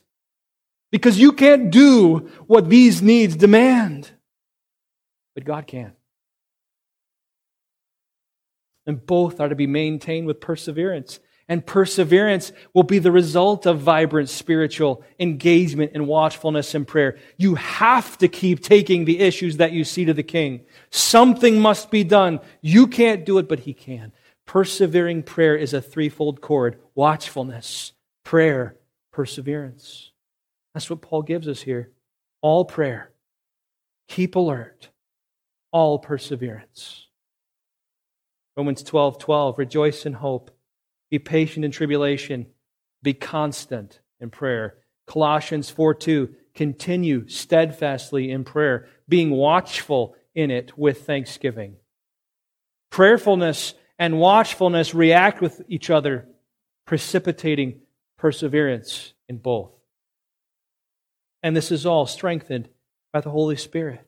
Because you can't do what these needs demand. But God can. And both are to be maintained with perseverance. And perseverance will be the result of vibrant spiritual engagement and watchfulness in prayer. You have to keep taking the issues that you see to the king. Something must be done. You can't do it, but he can. Persevering prayer is a threefold cord watchfulness, prayer, perseverance. That's what Paul gives us here. All prayer, keep alert, all perseverance. Romans 12 12, rejoice in hope, be patient in tribulation, be constant in prayer. Colossians 4 2, continue steadfastly in prayer, being watchful in it with thanksgiving. Prayerfulness and watchfulness react with each other, precipitating perseverance in both. And this is all strengthened by the Holy Spirit.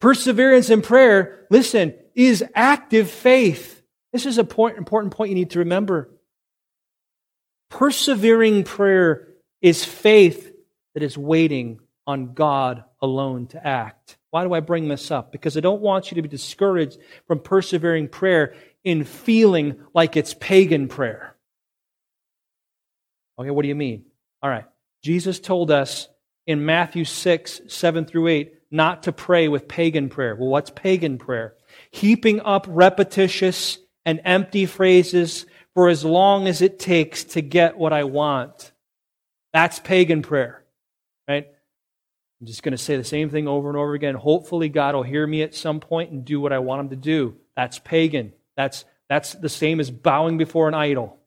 Perseverance in prayer, listen, is active faith. This is an important point you need to remember. Persevering prayer is faith that is waiting on God alone to act. Why do I bring this up? Because I don't want you to be discouraged from persevering prayer in feeling like it's pagan prayer. Okay, what do you mean? All right. Jesus told us in Matthew 6, 7 through 8, not to pray with pagan prayer. Well, what's pagan prayer? heaping up repetitious and empty phrases for as long as it takes to get what I want. That's pagan prayer, right? I'm just going to say the same thing over and over again. Hopefully, God will hear me at some point and do what I want Him to do. That's pagan. That's, that's the same as bowing before an idol.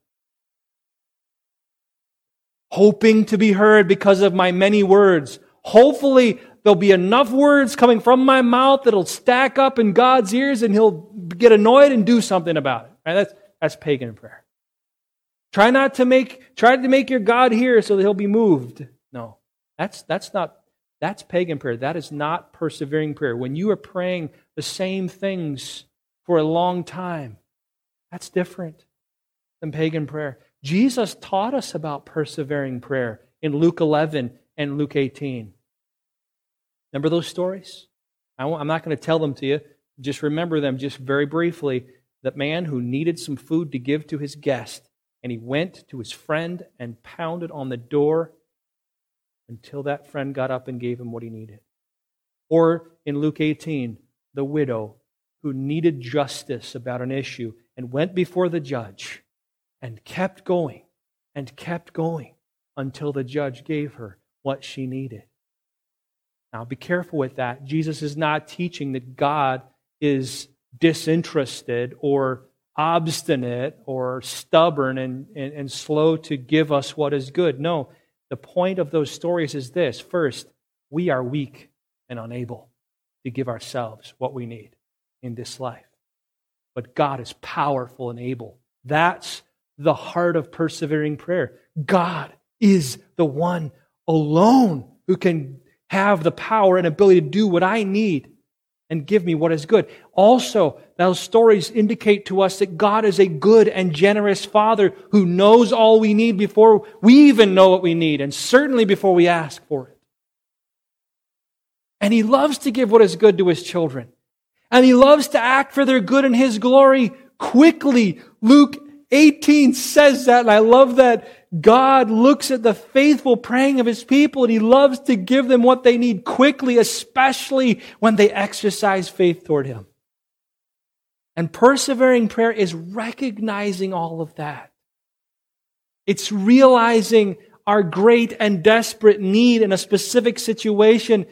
Hoping to be heard because of my many words. Hopefully, There'll be enough words coming from my mouth that'll stack up in God's ears and he'll get annoyed and do something about it. Right? That's, that's pagan prayer. Try not to make, try to make your God hear so that he'll be moved. No, that's, that's not, that's pagan prayer. That is not persevering prayer. When you are praying the same things for a long time, that's different than pagan prayer. Jesus taught us about persevering prayer in Luke 11 and Luke 18. Remember those stories? I'm not going to tell them to you. Just remember them just very briefly. That man who needed some food to give to his guest, and he went to his friend and pounded on the door until that friend got up and gave him what he needed. Or in Luke 18, the widow who needed justice about an issue and went before the judge and kept going and kept going until the judge gave her what she needed. Now, be careful with that. Jesus is not teaching that God is disinterested or obstinate or stubborn and, and, and, slow to give us what is good. No, the point of those stories is this first, we are weak and unable to give ourselves what we need in this life. But God is powerful and able. That's the heart of persevering prayer. God is the one alone who can have the power and ability to do what I need and give me what is good. Also, those stories indicate to us that God is a good and generous Father who knows all we need before we even know what we need, and certainly before we ask for it. And He loves to give what is good to His children. And He loves to act for their good and His glory quickly. Luke 18 says that, and I love that God looks at the faithful praying of his people and he loves to give them what they need quickly, especially when they exercise faith toward him. And persevering prayer is recognizing all of that. It's realizing our great and desperate need in a specific situation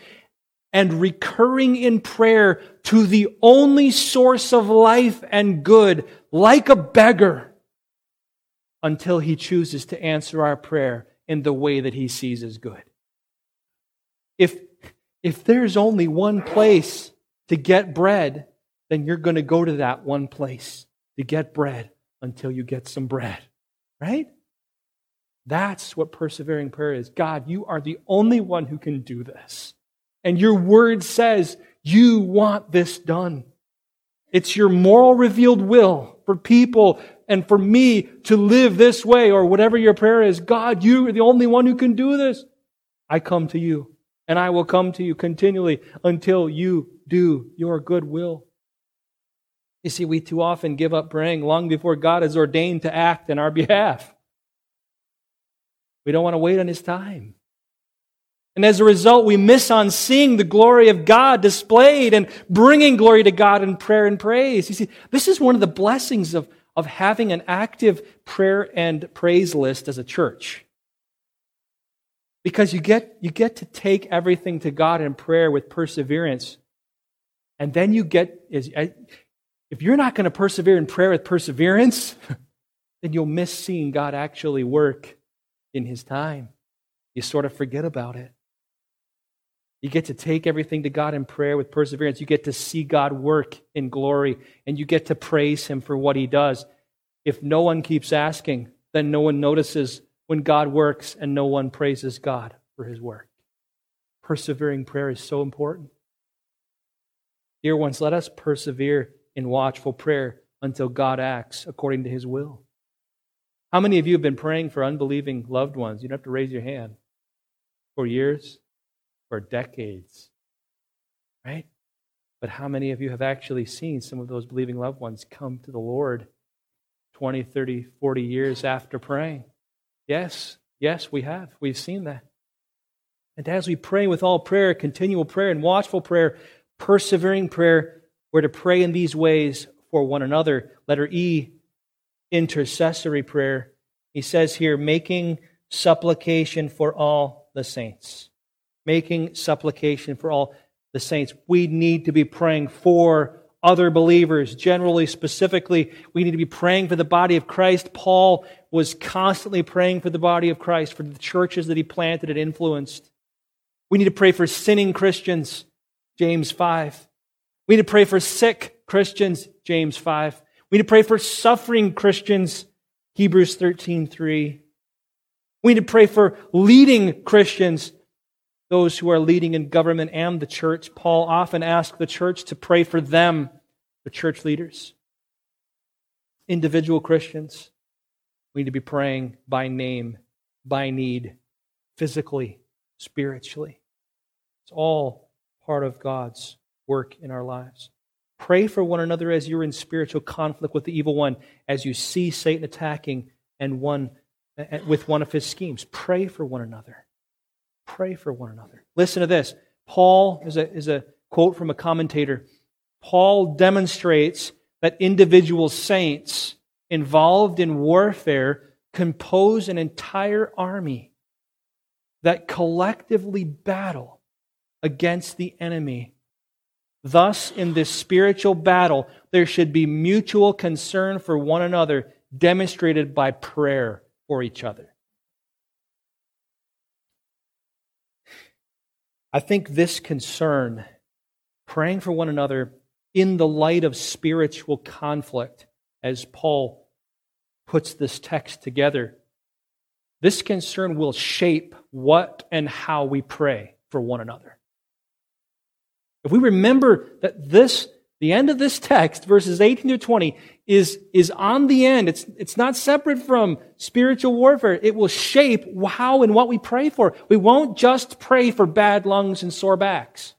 and recurring in prayer to the only source of life and good, like a beggar until he chooses to answer our prayer in the way that he sees as good. if, if there's only one place to get bread, then you're going to go to that one place to get bread until you get some bread. Right? That's what persevering prayer is. God, you are the only one who can do this. And your word says you want this done. It's your moral revealed will for people and for me to live this way or whatever your prayer is. God, you are the only one who can do this. I come to you and I will come to you continually until you do your good will. You see, we too often give up praying long before God is ordained to act in our behalf. We don't want to wait on His time. And as a result, we miss on seeing the glory of God displayed and bringing glory to God in prayer and praise. You see, this is one of the blessings of, of having an active prayer and praise list as a church. Because you get, you get to take everything to God in prayer with perseverance. And then you get, if you're not going to persevere in prayer with perseverance, then you'll miss seeing God actually work in His time. You sort of forget about it. You get to take everything to God in prayer with perseverance. You get to see God work in glory, and you get to praise Him for what He does. If no one keeps asking, then no one notices when God works and no one praises God for His work. Persevering prayer is so important. Dear ones, let us persevere in watchful prayer until God acts according to His will. How many of you have been praying for unbelieving loved ones? You don't have to raise your hand. For years? For decades. Right? But how many of you have actually seen some of those believing loved ones come to the Lord 20, 30, 40 years after praying? Yes, yes, we have. We've seen that. And as we pray with all prayer, continual prayer, and watchful prayer, persevering prayer, we're to pray in these ways for one another. Letter E, intercessory prayer. He says here, making supplication for all the saints making supplication for all the saints. We need to be praying for other believers. Generally, specifically, we need to be praying for the body of Christ. Paul was constantly praying for the body of Christ, for the churches that he planted and influenced. We need to pray for sinning Christians, James 5. We need to pray for sick Christians, James 5. We need to pray for suffering Christians, Hebrews 13 3. We need to pray for leading Christians, those who are leading in government and the church. Paul often asked the church to pray for them, the church leaders. Individual Christians, we need to be praying by name, by need, physically, spiritually. It's all part of God's work in our lives. Pray for one another as you're in spiritual conflict with the evil one, as you see Satan attacking and one with one of his schemes. Pray for one another. Pray for one another. Listen to this. Paul is a, is a quote from a commentator. Paul demonstrates that individual saints involved in warfare compose an entire army that collectively battle against the enemy. Thus, in this spiritual battle, there should be mutual concern for one another demonstrated by prayer for each other. I think this concern, praying for one another in the light of spiritual conflict, as Paul puts this text together, this concern will shape what and how we pray for one another. If we remember that this, the end of this text, verses 18 to 20, is, is on the end. It's, it's not separate from spiritual warfare. It will shape how and what we pray for. We won't just pray for bad lungs and sore backs.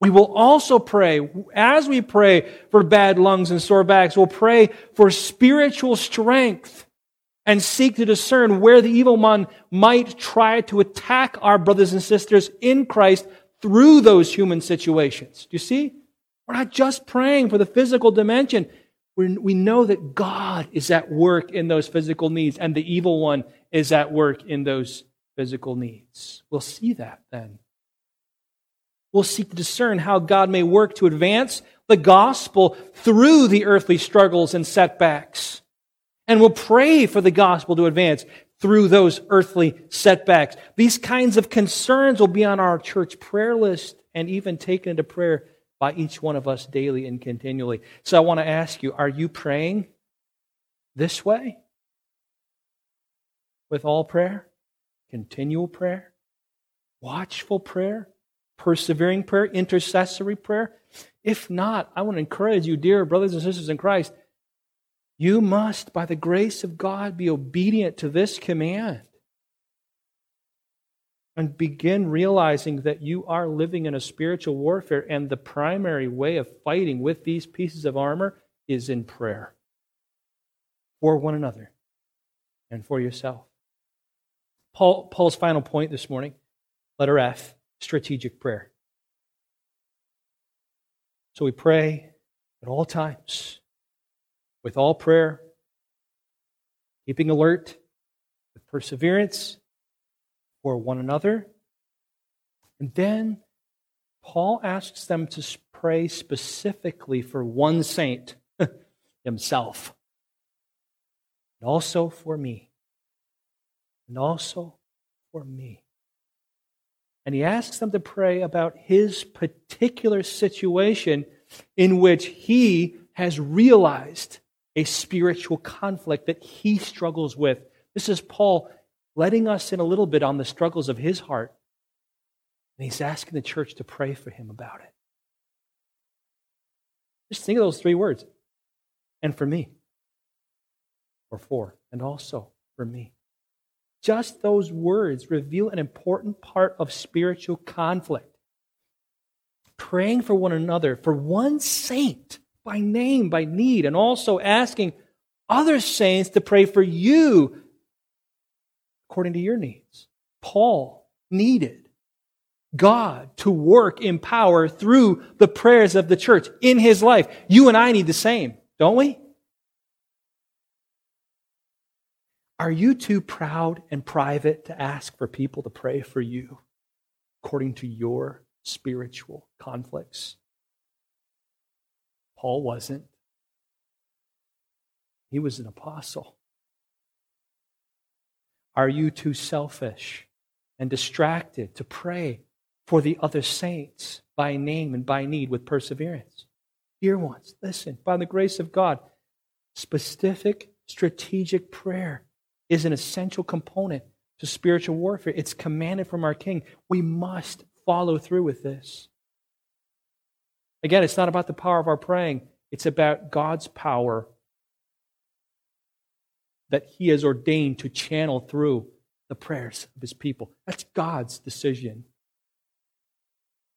We will also pray, as we pray for bad lungs and sore backs, we'll pray for spiritual strength and seek to discern where the evil one might try to attack our brothers and sisters in Christ through those human situations. Do you see? We're not just praying for the physical dimension we know that God is at work in those physical needs and the evil one is at work in those physical needs. We'll see that then. We'll seek to discern how God may work to advance the gospel through the earthly struggles and setbacks. And we'll pray for the gospel to advance through those earthly setbacks. These kinds of concerns will be on our church prayer list and even taken into prayer by each one of us daily and continually. So I want to ask you are you praying this way? With all prayer? Continual prayer? Watchful prayer? Persevering prayer? Intercessory prayer? If not, I want to encourage you, dear brothers and sisters in Christ, you must, by the grace of God, be obedient to this command and begin realizing that you are living in a spiritual warfare, and the primary way of fighting with these pieces of armor is in prayer for one another and for yourself. Paul, Paul's final point this morning, letter F, strategic prayer. So we pray at all times with all prayer, keeping alert, with perseverance for one another. And then Paul asks them to pray specifically for one saint, himself, and also for me, and also for me. And he asks them to pray about his particular situation in which he has realized a spiritual conflict that he struggles with. This is Paul letting us in a little bit on the struggles of his heart. And he's asking the church to pray for him about it. Just think of those three words. And for me. Or for, and also for me. Just those words reveal an important part of spiritual conflict. Praying for one another, for one saint by name, by need, and also asking other saints to pray for you according to your needs. Paul needed God to work in power through the prayers of the church in his life. You and I need the same, don't we? Are you too proud and private to ask for people to pray for you according to your spiritual conflicts? Paul wasn't. He was an apostle. Are you too selfish and distracted to pray for the other saints by name and by need with perseverance? Dear ones, listen, by the grace of God, specific strategic prayer is an essential component to spiritual warfare. It's commanded from our King. We must follow through with this. Again, it's not about the power of our praying, it's about God's power that He has ordained to channel through the prayers of His people. That's God's decision.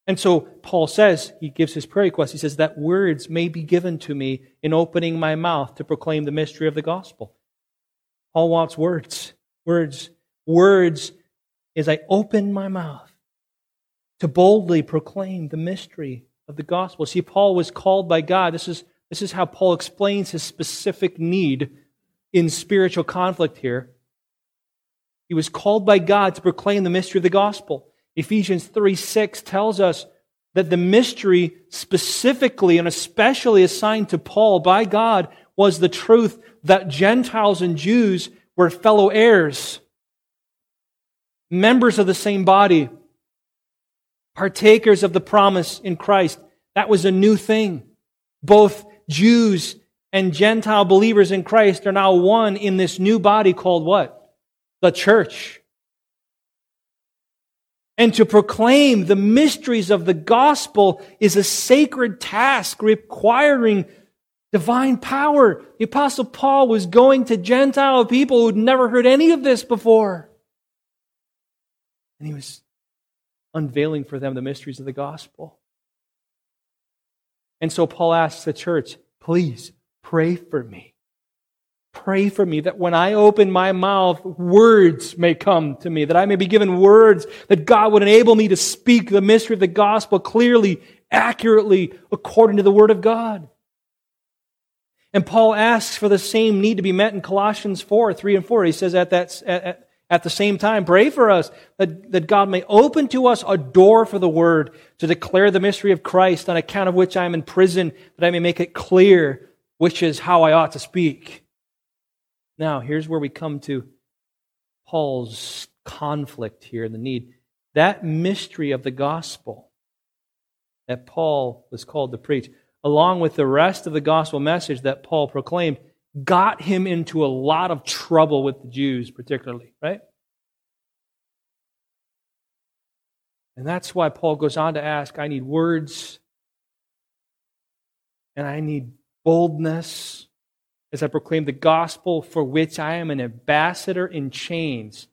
And so Paul says, he gives his prayer request. He says, that words may be given to me in opening my mouth to proclaim the mystery of the gospel. Paul wants words. Words. Words as I open my mouth to boldly proclaim the mystery of the gospel. See, Paul was called by God. This is, this is how Paul explains his specific need in spiritual conflict here. He was called by God to proclaim the mystery of the gospel. Ephesians 3 6 tells us that the mystery specifically and especially assigned to Paul by God was the truth that Gentiles and Jews were fellow heirs, members of the same body, partakers of the promise in Christ. That was a new thing. Both Jews and Gentile believers in Christ are now one in this new body called what? The church. And to proclaim the mysteries of the gospel is a sacred task requiring divine power. The apostle Paul was going to Gentile people who'd never heard any of this before. And he was unveiling for them the mysteries of the gospel. And so Paul asks the church, please Pray for me. Pray for me that when I open my mouth, words may come to me, that I may be given words, that God would enable me to speak the mystery of the gospel clearly, accurately, according to the word of God. And Paul asks for the same need to be met in Colossians 4, 3 and 4. He says at that, at, at the same time, pray for us that, that God may open to us a door for the word to declare the mystery of Christ on account of which I am in prison, that I may make it clear which is how I ought to speak. Now, here's where we come to Paul's conflict here, the need. That mystery of the gospel that Paul was called to preach, along with the rest of the gospel message that Paul proclaimed, got him into a lot of trouble with the Jews, particularly, right? And that's why Paul goes on to ask I need words and I need boldness as I proclaim the gospel for which I am an ambassador in chains.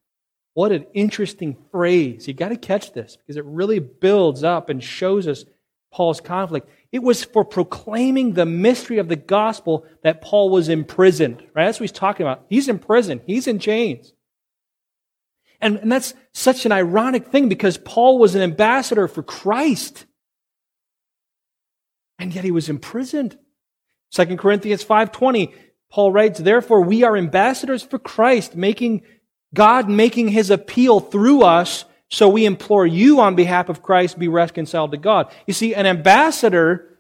What an interesting phrase. You got to catch this because it really builds up and shows us Paul's conflict. It was for proclaiming the mystery of the gospel that Paul was imprisoned, right? That's what he's talking about. He's in prison. He's in chains. And, and that's such an ironic thing because Paul was an ambassador for Christ. And yet he was imprisoned. 2 Corinthians 5:20 Paul writes, "Therefore we are ambassadors for Christ, making God making his appeal through us, so we implore you on behalf of Christ be reconciled to God." You see, an ambassador,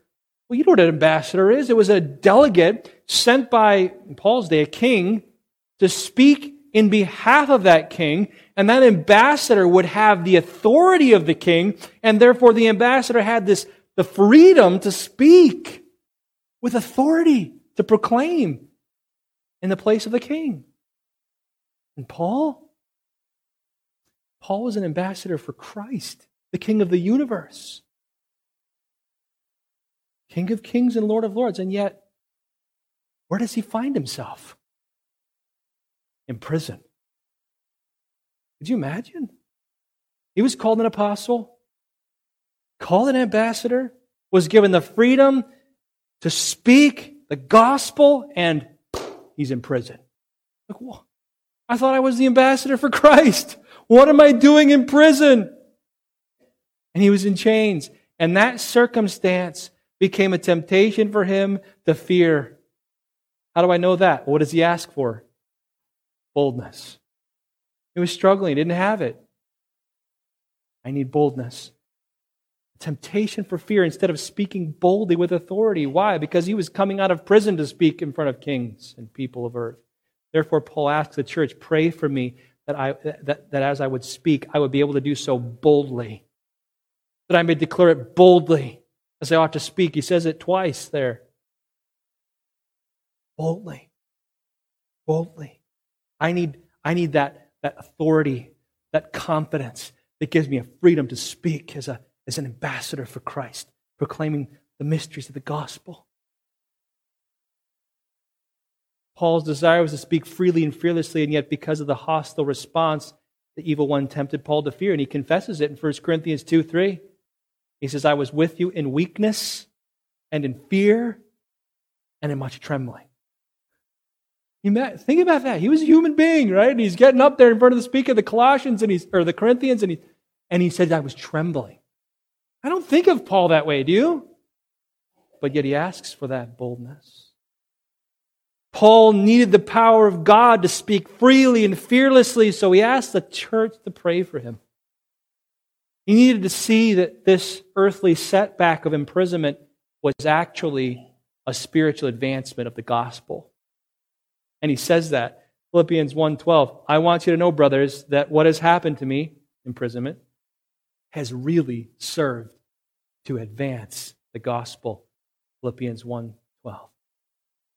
well you know what an ambassador is? It was a delegate sent by Paul's day a king to speak in behalf of that king, and that ambassador would have the authority of the king, and therefore the ambassador had this the freedom to speak with authority to proclaim in the place of the king. And Paul? Paul was an ambassador for Christ, the King of the universe, King of kings and Lord of lords. And yet, where does he find himself? In prison. Could you imagine? He was called an apostle, called an ambassador, was given the freedom to speak the gospel, and he's in prison. Like? I thought I was the ambassador for Christ. What am I doing in prison? And he was in chains. And that circumstance became a temptation for him to fear. How do I know that? What does he ask for? Boldness. He was struggling, he didn't have it. I need boldness temptation for fear instead of speaking boldly with authority. Why? Because he was coming out of prison to speak in front of kings and people of earth. Therefore, Paul asks the church, pray for me that, I, that, that as I would speak, I would be able to do so boldly, that I may declare it boldly as I ought to speak. He says it twice there. Boldly. Boldly. I need, I need that, that authority, that confidence that gives me a freedom to speak as a as an ambassador for Christ, proclaiming the mysteries of the gospel. Paul's desire was to speak freely and fearlessly, and yet because of the hostile response, the evil one tempted Paul to fear, and he confesses it in 1 Corinthians 2 3. He says, I was with you in weakness and in fear and in much trembling. Think about that. He was a human being, right? And he's getting up there in front of the speaker, the Colossians, and he's or the Corinthians, and he and he said, I was trembling. I don't think of Paul that way, do you? But yet he asks for that boldness. Paul needed the power of God to speak freely and fearlessly, so he asked the church to pray for him. He needed to see that this earthly setback of imprisonment was actually a spiritual advancement of the gospel. And he says that. Philippians 1:12, I want you to know brothers that what has happened to me, imprisonment, has really served to advance the gospel. Philippians 1:12.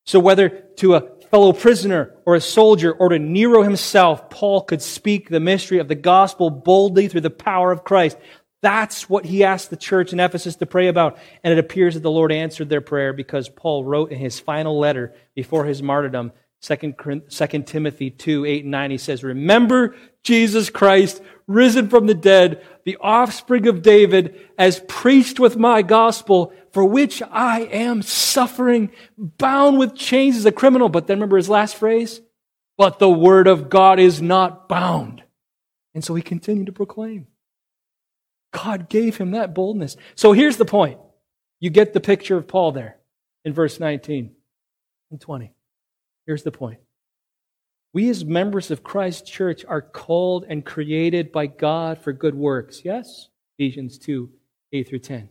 So whether to a fellow prisoner or a soldier or to Nero himself, Paul could speak the mystery of the gospel boldly through the power of Christ. That's what he asked the church in Ephesus to pray about. And it appears that the Lord answered their prayer because Paul wrote in his final letter before his martyrdom, 2 Timothy 2, 8 and 9, he says, Remember Jesus Christ, risen from the dead, the offspring of David, as preached with my gospel, for which I am suffering, bound with chains as a criminal. But then remember his last phrase? But the word of God is not bound. And so he continued to proclaim. God gave him that boldness. So here's the point. You get the picture of Paul there in verse 19 and 20. Here's the point. We, as members of Christ's church, are called and created by God for good works. Yes? Ephesians 2 8 through 10.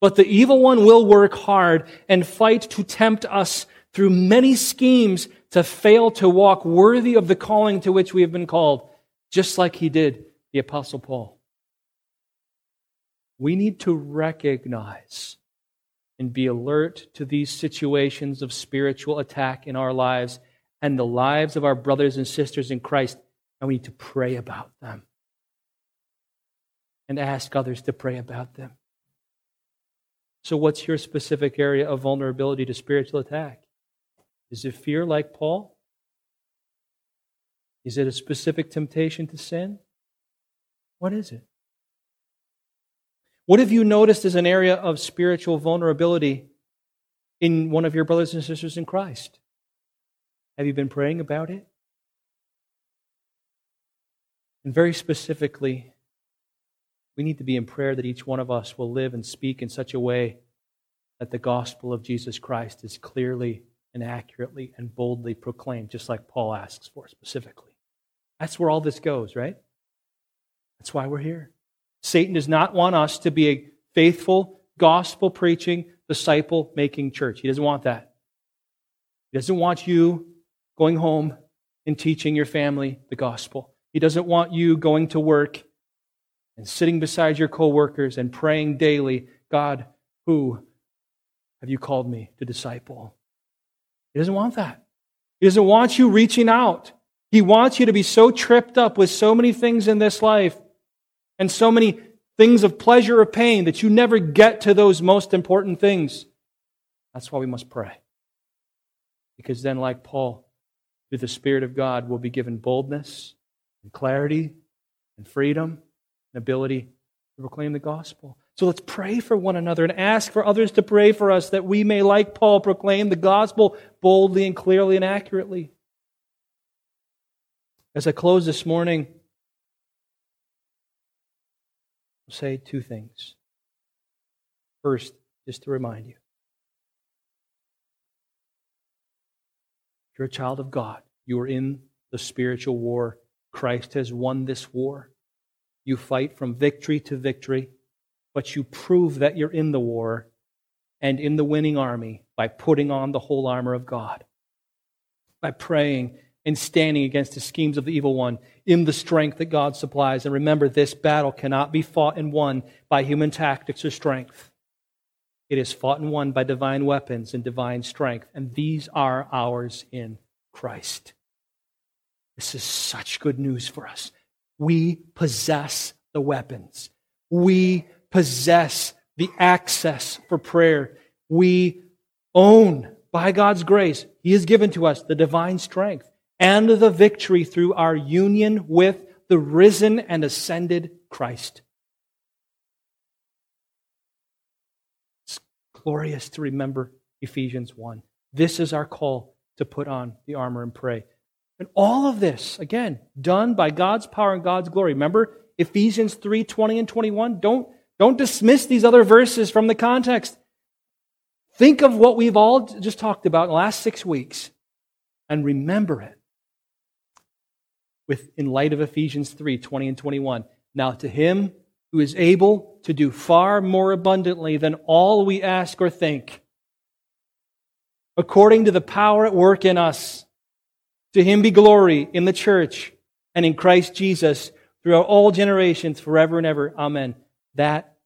But the evil one will work hard and fight to tempt us through many schemes to fail to walk worthy of the calling to which we have been called, just like he did the Apostle Paul. We need to recognize and be alert to these situations of spiritual attack in our lives and the lives of our brothers and sisters in Christ, and we need to pray about them and ask others to pray about them. So, what's your specific area of vulnerability to spiritual attack? Is it fear like Paul? Is it a specific temptation to sin? What is it? What have you noticed as an area of spiritual vulnerability in one of your brothers and sisters in Christ? Have you been praying about it? And very specifically, we need to be in prayer that each one of us will live and speak in such a way that the gospel of Jesus Christ is clearly and accurately and boldly proclaimed, just like Paul asks for specifically. That's where all this goes, right? That's why we're here. Satan does not want us to be a faithful, gospel preaching, disciple making church. He doesn't want that. He doesn't want you going home and teaching your family the gospel. He doesn't want you going to work and sitting beside your coworkers and praying daily, God, who have you called me to disciple? He doesn't want that. He doesn't want you reaching out. He wants you to be so tripped up with so many things in this life and so many things of pleasure or pain that you never get to those most important things. That's why we must pray. Because then, like Paul, through the Spirit of God, we'll be given boldness and clarity and freedom and ability to proclaim the gospel. So let's pray for one another and ask for others to pray for us that we may, like Paul, proclaim the gospel boldly and clearly and accurately. As I close this morning, I'll say two things. First, just to remind you you're a child of God, you are in the spiritual war. Christ has won this war. You fight from victory to victory but you prove that you're in the war and in the winning army by putting on the whole armor of God, by praying and standing against the schemes of the evil one in the strength that God supplies. And remember, this battle cannot be fought and won by human tactics or strength. It is fought and won by divine weapons and divine strength, and these are ours in Christ. This is such good news for us. We possess the weapons. We possess the access for prayer. We own, by God's grace, He has given to us the divine strength and the victory through our union with the risen and ascended Christ. It's glorious to remember Ephesians 1. This is our call to put on the armor and pray. And all of this, again, done by God's power and God's glory. Remember Ephesians 3 20 and 21? Don't don't dismiss these other verses from the context. Think of what we've all just talked about in the last six weeks and remember it with in light of Ephesians 3 20 and 21. Now, to him who is able to do far more abundantly than all we ask or think, according to the power at work in us, to him be glory in the church and in Christ Jesus throughout all generations, forever and ever. Amen. That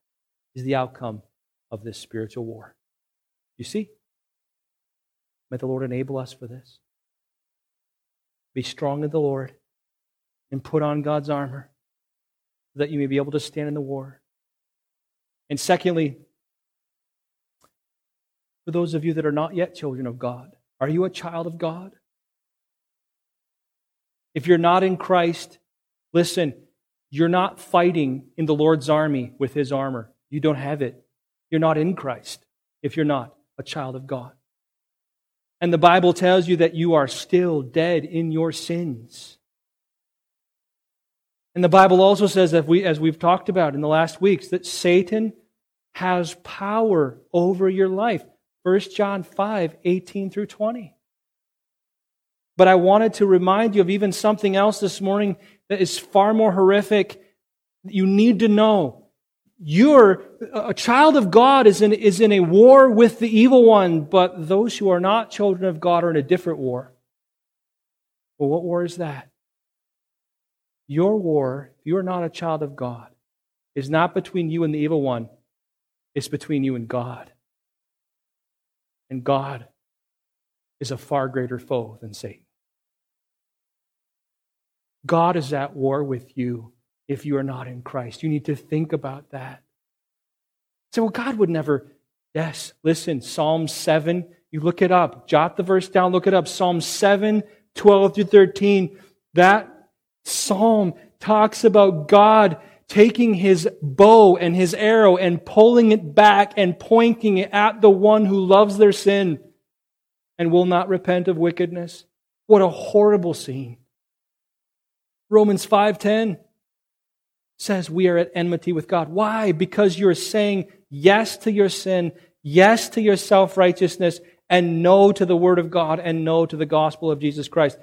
is the outcome of this spiritual war. You see? May the Lord enable us for this. Be strong in the Lord and put on God's armor that you may be able to stand in the war. And secondly, for those of you that are not yet children of God, are you a child of God? If you're not in Christ, listen, you're not fighting in the Lord's army with his armor. You don't have it. You're not in Christ if you're not a child of God. And the Bible tells you that you are still dead in your sins. And the Bible also says that we, as we've talked about in the last weeks, that Satan has power over your life. 1 John 5, 18 through 20. But I wanted to remind you of even something else this morning that is far more horrific. You need to know. You're a child of God is in, is in a war with the evil one, but those who are not children of God are in a different war. Well, what war is that? Your war, if you are not a child of God, is not between you and the evil one, it's between you and God. And God is a far greater foe than Satan. God is at war with you if you are not in Christ. You need to think about that. Say, well, God would never. Yes, listen, Psalm 7, you look it up. Jot the verse down, look it up. Psalm 7, 12 through 13. That psalm talks about God taking his bow and his arrow and pulling it back and pointing it at the one who loves their sin and will not repent of wickedness. What a horrible scene. Romans 5:10 says we are at enmity with God. Why? Because you're saying yes to your sin, yes to your self-righteousness, and no to the word of God and no to the gospel of Jesus Christ.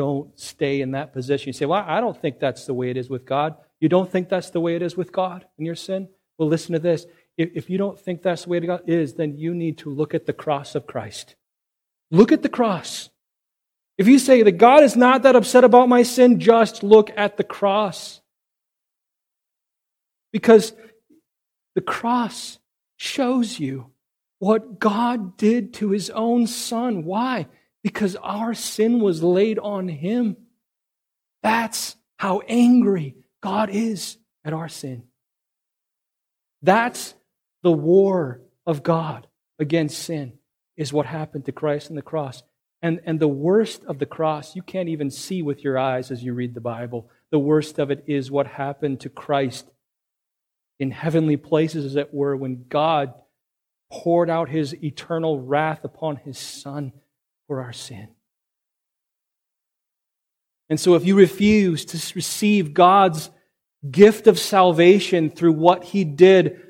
Don't stay in that position. You say, Well, I don't think that's the way it is with God. You don't think that's the way it is with God in your sin? Well, listen to this. If, if you don't think that's the way it is, then you need to look at the cross of Christ. Look at the cross. If you say that God is not that upset about my sin, just look at the cross. Because the cross shows you what God did to his own son. Why? Because our sin was laid on him. That's how angry God is at our sin. That's the war of God against sin, is what happened to Christ on the cross. And, and the worst of the cross, you can't even see with your eyes as you read the Bible. The worst of it is what happened to Christ in heavenly places, as it were, when God poured out his eternal wrath upon his Son for our sin. And so, if you refuse to receive God's gift of salvation through what he did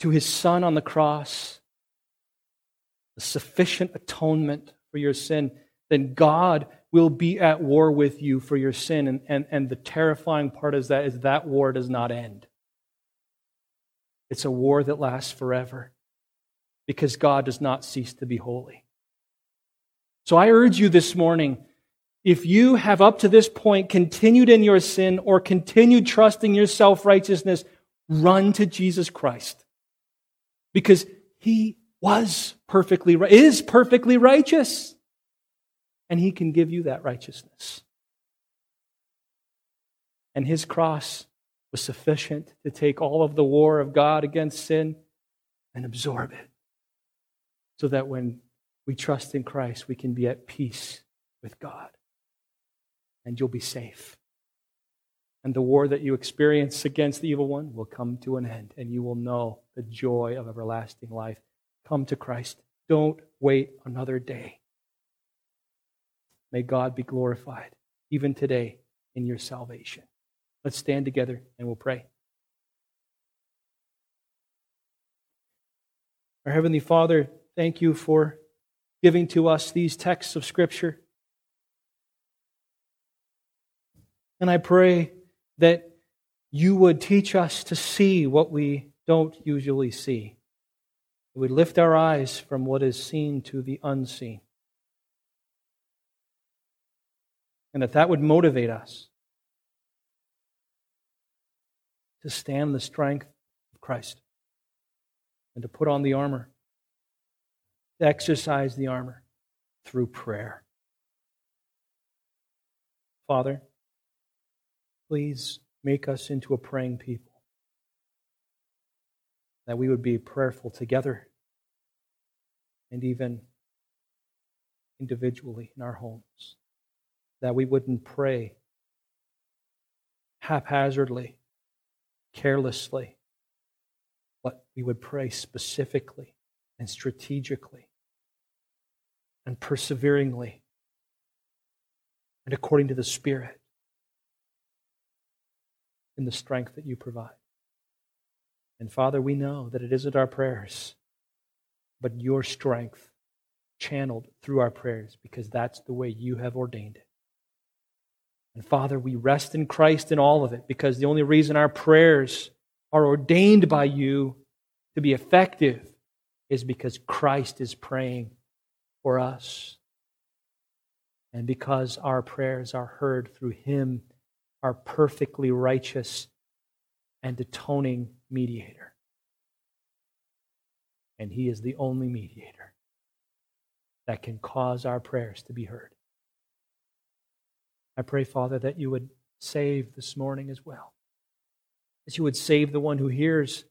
to his Son on the cross, the sufficient atonement for your sin, then God will be at war with you for your sin. And, and, and the terrifying part is that is that war does not end. It's a war that lasts forever because God does not cease to be holy. So I urge you this morning, if you have up to this point continued in your sin or continued trusting your self righteousness, run to Jesus Christ because he was perfectly, is perfectly righteous. And he can give you that righteousness. And his cross was sufficient to take all of the war of God against sin and absorb it. So that when we trust in Christ, we can be at peace with God. And you'll be safe. And the war that you experience against the evil one will come to an end, and you will know the joy of everlasting life Come to Christ. Don't wait another day. May God be glorified, even today, in your salvation. Let's stand together and we'll pray. Our Heavenly Father, thank you for giving to us these texts of Scripture. And I pray that you would teach us to see what we don't usually see we lift our eyes from what is seen to the unseen. And that that would motivate us to stand the strength of Christ and to put on the armor, to exercise the armor through prayer. Father, please make us into a praying people that we would be prayerful together and even individually in our homes, that we wouldn't pray haphazardly, carelessly, but we would pray specifically and strategically and perseveringly and according to the Spirit in the strength that you provide. And Father, we know that it isn't our prayers, but your strength channeled through our prayers because that's the way you have ordained it. And Father, we rest in Christ in all of it because the only reason our prayers are ordained by you to be effective is because Christ is praying for us. And because our prayers are heard through him, our perfectly righteous and atoning mediator. And he is the only mediator that can cause our prayers to be heard. I pray, Father, that you would save this morning as well. That you would save the one who hears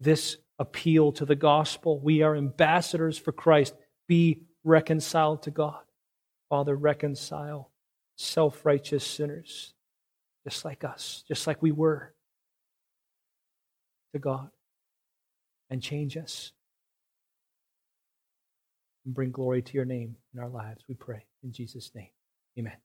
this appeal to the gospel. We are ambassadors for Christ. Be reconciled to God. Father, reconcile self righteous sinners, just like us, just like we were, to God, and change us. And bring glory to your name in our lives, we pray. In Jesus' name, amen.